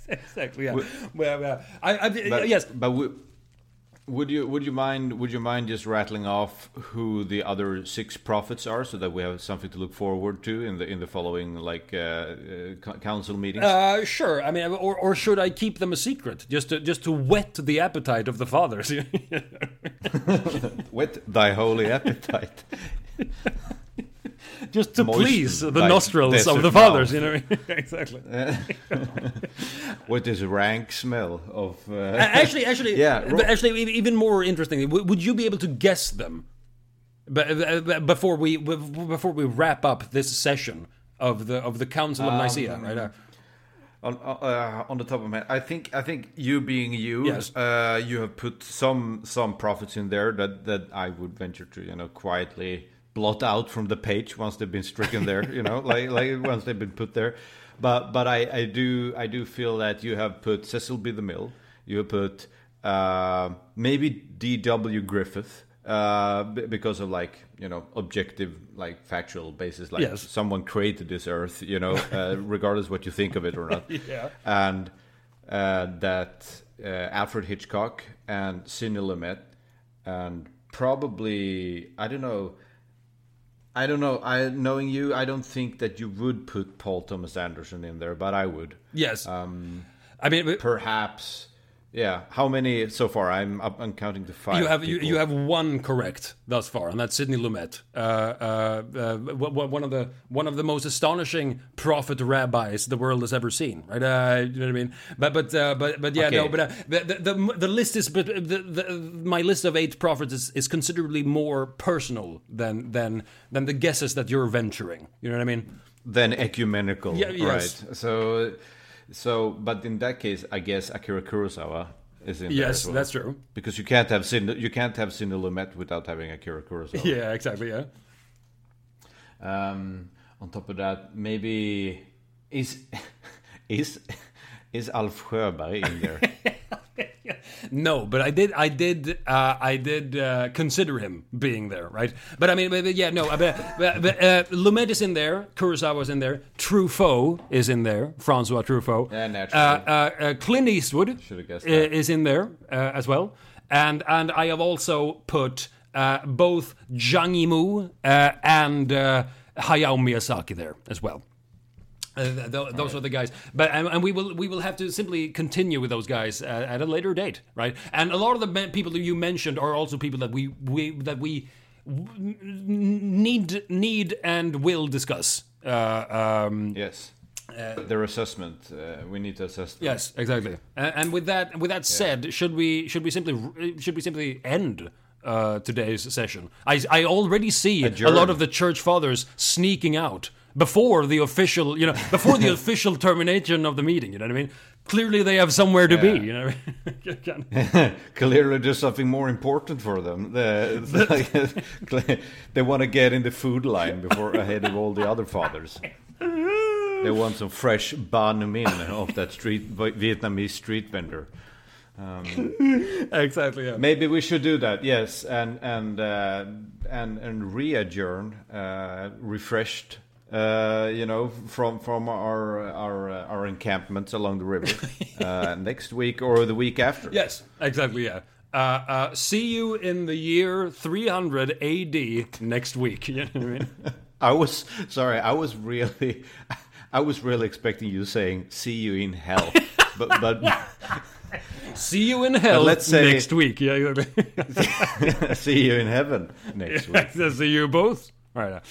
Exactly. Yeah. Well, well, I, I, But, yes. but w- would you would you mind would you mind just rattling off who the other six prophets are, so that we have something to look forward to in the in the following like uh, uh, council meetings? Uh, sure. I mean, or, or should I keep them a secret, just to just to whet the appetite of the fathers? Whet thy holy appetite. just to Moist please the thy nostrils of the fathers. mouth. You know, what I mean? exactly. With this rank smell of. Uh, actually, actually, Yeah, but actually, even more interestingly, would you be able to guess them? But uh, before we before we wrap up this session of the of the Council of Nicaea, right? Uh, on uh, on the top of my head, I think I think you being you, Yes. uh, you have put some some prophets in there that that I would venture to you know quietly blot out from the page once they've been stricken there, you know, like like once they've been put there. But but I, I do I do feel that you have put Cecil B. DeMille, you have put uh, maybe D. W. Griffith. Uh, because of like you know objective like factual basis like Yes. someone created this earth you know uh, regardless what you think of it or not Yeah. and uh, that uh, Alfred Hitchcock and Sidney Lumet and probably I don't know I don't know I knowing you I don't think that you would put Paul Thomas Anderson in there but I would yes. um, I mean, perhaps yeah how many so far I'm up I'm counting to five you have you, you have one correct thus far, and that's Sidney Lumet, uh, uh, uh, one of the one of the most astonishing prophet rabbis the world has ever seen. Right? Uh, you know what I mean? But but uh, but but yeah, Okay. no. But uh, the, the the the list is but the, the, my list of eight prophets is, is considerably more personal than than than the guesses that you're venturing. You know what I mean? Than ecumenical Yeah, yes. right so so but in that case I guess Akira Kurosawa is in there Yes, as well. that's true. because you can't have Sidney, you can't have Sidney Lumet without having Akira Kurosawa. Yeah, exactly. Yeah. Um, on top of that, maybe is is is Alf Sjöberg in there? No, but I did, I did, uh, I did uh, consider him being there, right? But I mean, but, but yeah, no, but, but, but uh, Lumet is in there, Kurosawa's in there, Truffaut is in there, Francois Truffaut. Yeah, Uh, naturally. uh, uh, Clint Eastwood Should've guessed i- in there uh, as well, and and I have also put uh, both Zhang Yimou uh, and uh, Hayao Miyazaki there as well. Uh, th- th- those are the guys, but and, and we will we will have to simply continue with those guys uh, at a later date, right? And a lot of the men- people that you mentioned are also people that we we that we w- need need and will discuss. Uh, um, yes. Their assessment, uh, we need to assess. Them. Yes, exactly. And, and with that, with that said, should we should we simply should we simply end uh, today's session? I I already see a lot of the church fathers sneaking out before the official, you know, before the official termination of the meeting. You know what I mean? Clearly, they have somewhere to be. You know. Clearly, there's something more important for them. The, like- they want to get in the food line before ahead of all the other fathers. They want some fresh banh mi off that street Vietnamese street vendor. exactly. Yeah. Maybe we should do that. Yes, and and uh, and and re-adjourn, uh, refreshed. Uh, you know, from from our our uh, our encampments along the river uh, next week or the week after. Yes, exactly. Yeah. Uh, uh, see you in the year 300 AD next week. You know what I mean? I was sorry. I was really, I was really expecting you saying "see you in hell," but but See you in hell let's say- next week. Yeah. exactly. see you in heaven next week. See you both. All right.